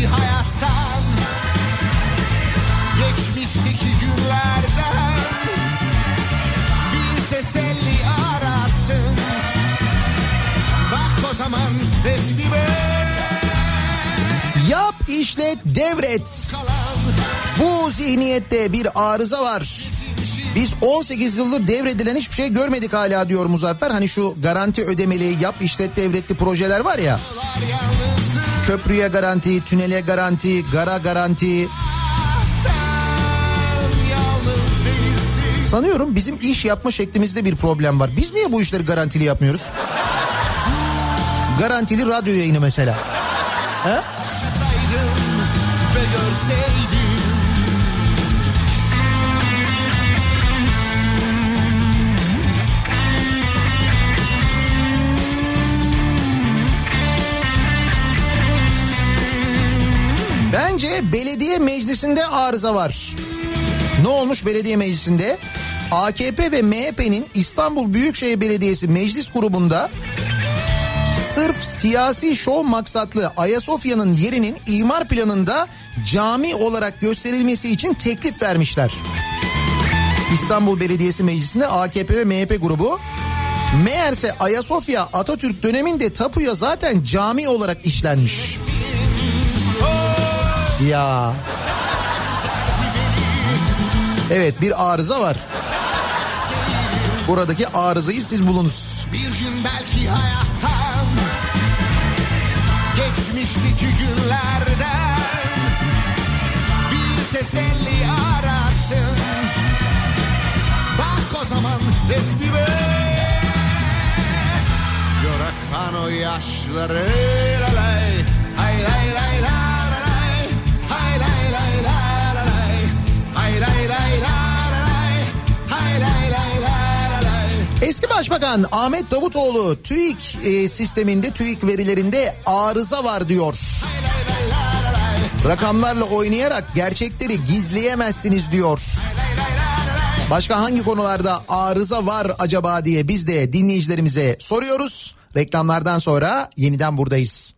belki hayattan Geçmişteki günlerden bir teselli ararsın Bak o zaman resmime Yap işlet devret. Bu zihniyette bir arıza var. Biz 18 yıldır devredilen hiçbir şey görmedik hala diyor Muzaffer. Hani şu garanti ödemeli yap işlet devretli projeler var ya. Köprüye garanti, tünele garanti, gara garanti. Sanıyorum bizim iş yapma şeklimizde bir problem var. Biz niye bu işleri garantili yapmıyoruz? Garantili radyo yayını mesela. He? Ve görseydim Bence belediye meclisinde arıza var. Ne olmuş belediye meclisinde? AKP ve MHP'nin İstanbul Büyükşehir Belediyesi Meclis Grubu'nda sırf siyasi şov maksatlı Ayasofya'nın yerinin imar planında cami olarak gösterilmesi için teklif vermişler. İstanbul Belediyesi Meclisi'nde AKP ve MHP grubu meğerse Ayasofya Atatürk döneminde tapuya zaten cami olarak işlenmiş. Ya Evet bir arıza var. Buradaki arızayı siz bulunuz. Bir gün belki hayattan Geçmişteki günlerden Bir teselli ararsın Bak o zaman resmime Gör akan o yaşları lay lay la la lay Eski Başbakan Ahmet Davutoğlu TÜİK e, sisteminde TÜİK verilerinde arıza var diyor. Rakamlarla oynayarak gerçekleri gizleyemezsiniz diyor. Başka hangi konularda arıza var acaba diye biz de dinleyicilerimize soruyoruz. Reklamlardan sonra yeniden buradayız.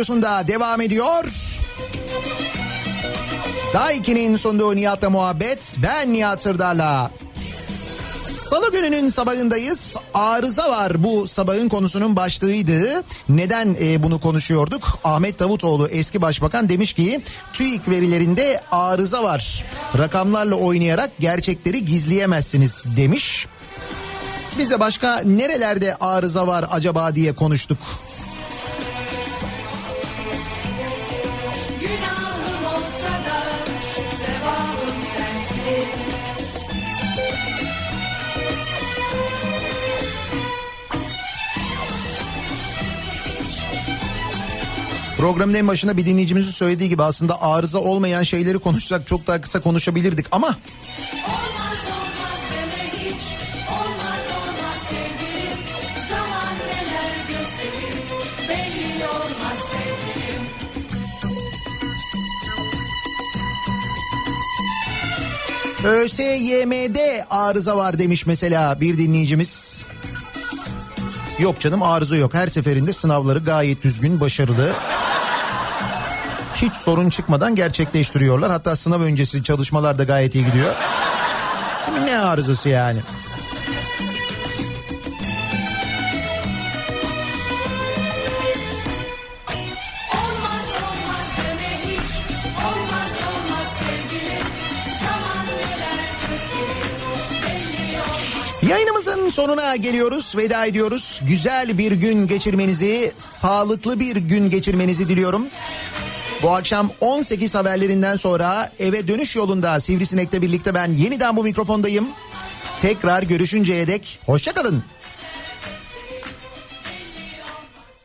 Radyosunda devam ediyor. Daha 2'nin sunduğu Nihat'la muhabbet. Ben Nihat Sırdar'la. Salı gününün sabahındayız. Arıza var bu sabahın konusunun başlığıydı. Neden e, bunu konuşuyorduk? Ahmet Davutoğlu eski başbakan demiş ki TÜİK verilerinde arıza var. Rakamlarla oynayarak gerçekleri gizleyemezsiniz demiş. Biz de başka nerelerde arıza var acaba diye konuştuk. Programın en başında bir dinleyicimizin söylediği gibi aslında arıza olmayan şeyleri konuşsak çok daha kısa konuşabilirdik ama Olmaz olmaz deme hiç Olmaz olmaz sevgilim Zaman neler gösterir Belli olmaz sevgilim ÖSYM'de arıza var demiş mesela bir dinleyicimiz. Yok canım arıza yok. Her seferinde sınavları gayet düzgün, başarılı. Hiç sorun çıkmadan gerçekleştiriyorlar. Hatta sınav öncesi çalışmalar da gayet iyi gidiyor. Ne arızası yani? Yayınımızın sonuna geliyoruz. Veda ediyoruz. Güzel bir gün geçirmenizi, sağlıklı bir gün geçirmenizi diliyorum. Bu akşam 18 haberlerinden sonra eve dönüş yolunda Sivrisinek'le birlikte ben yeniden bu mikrofondayım. Tekrar görüşünceye dek hoşçakalın.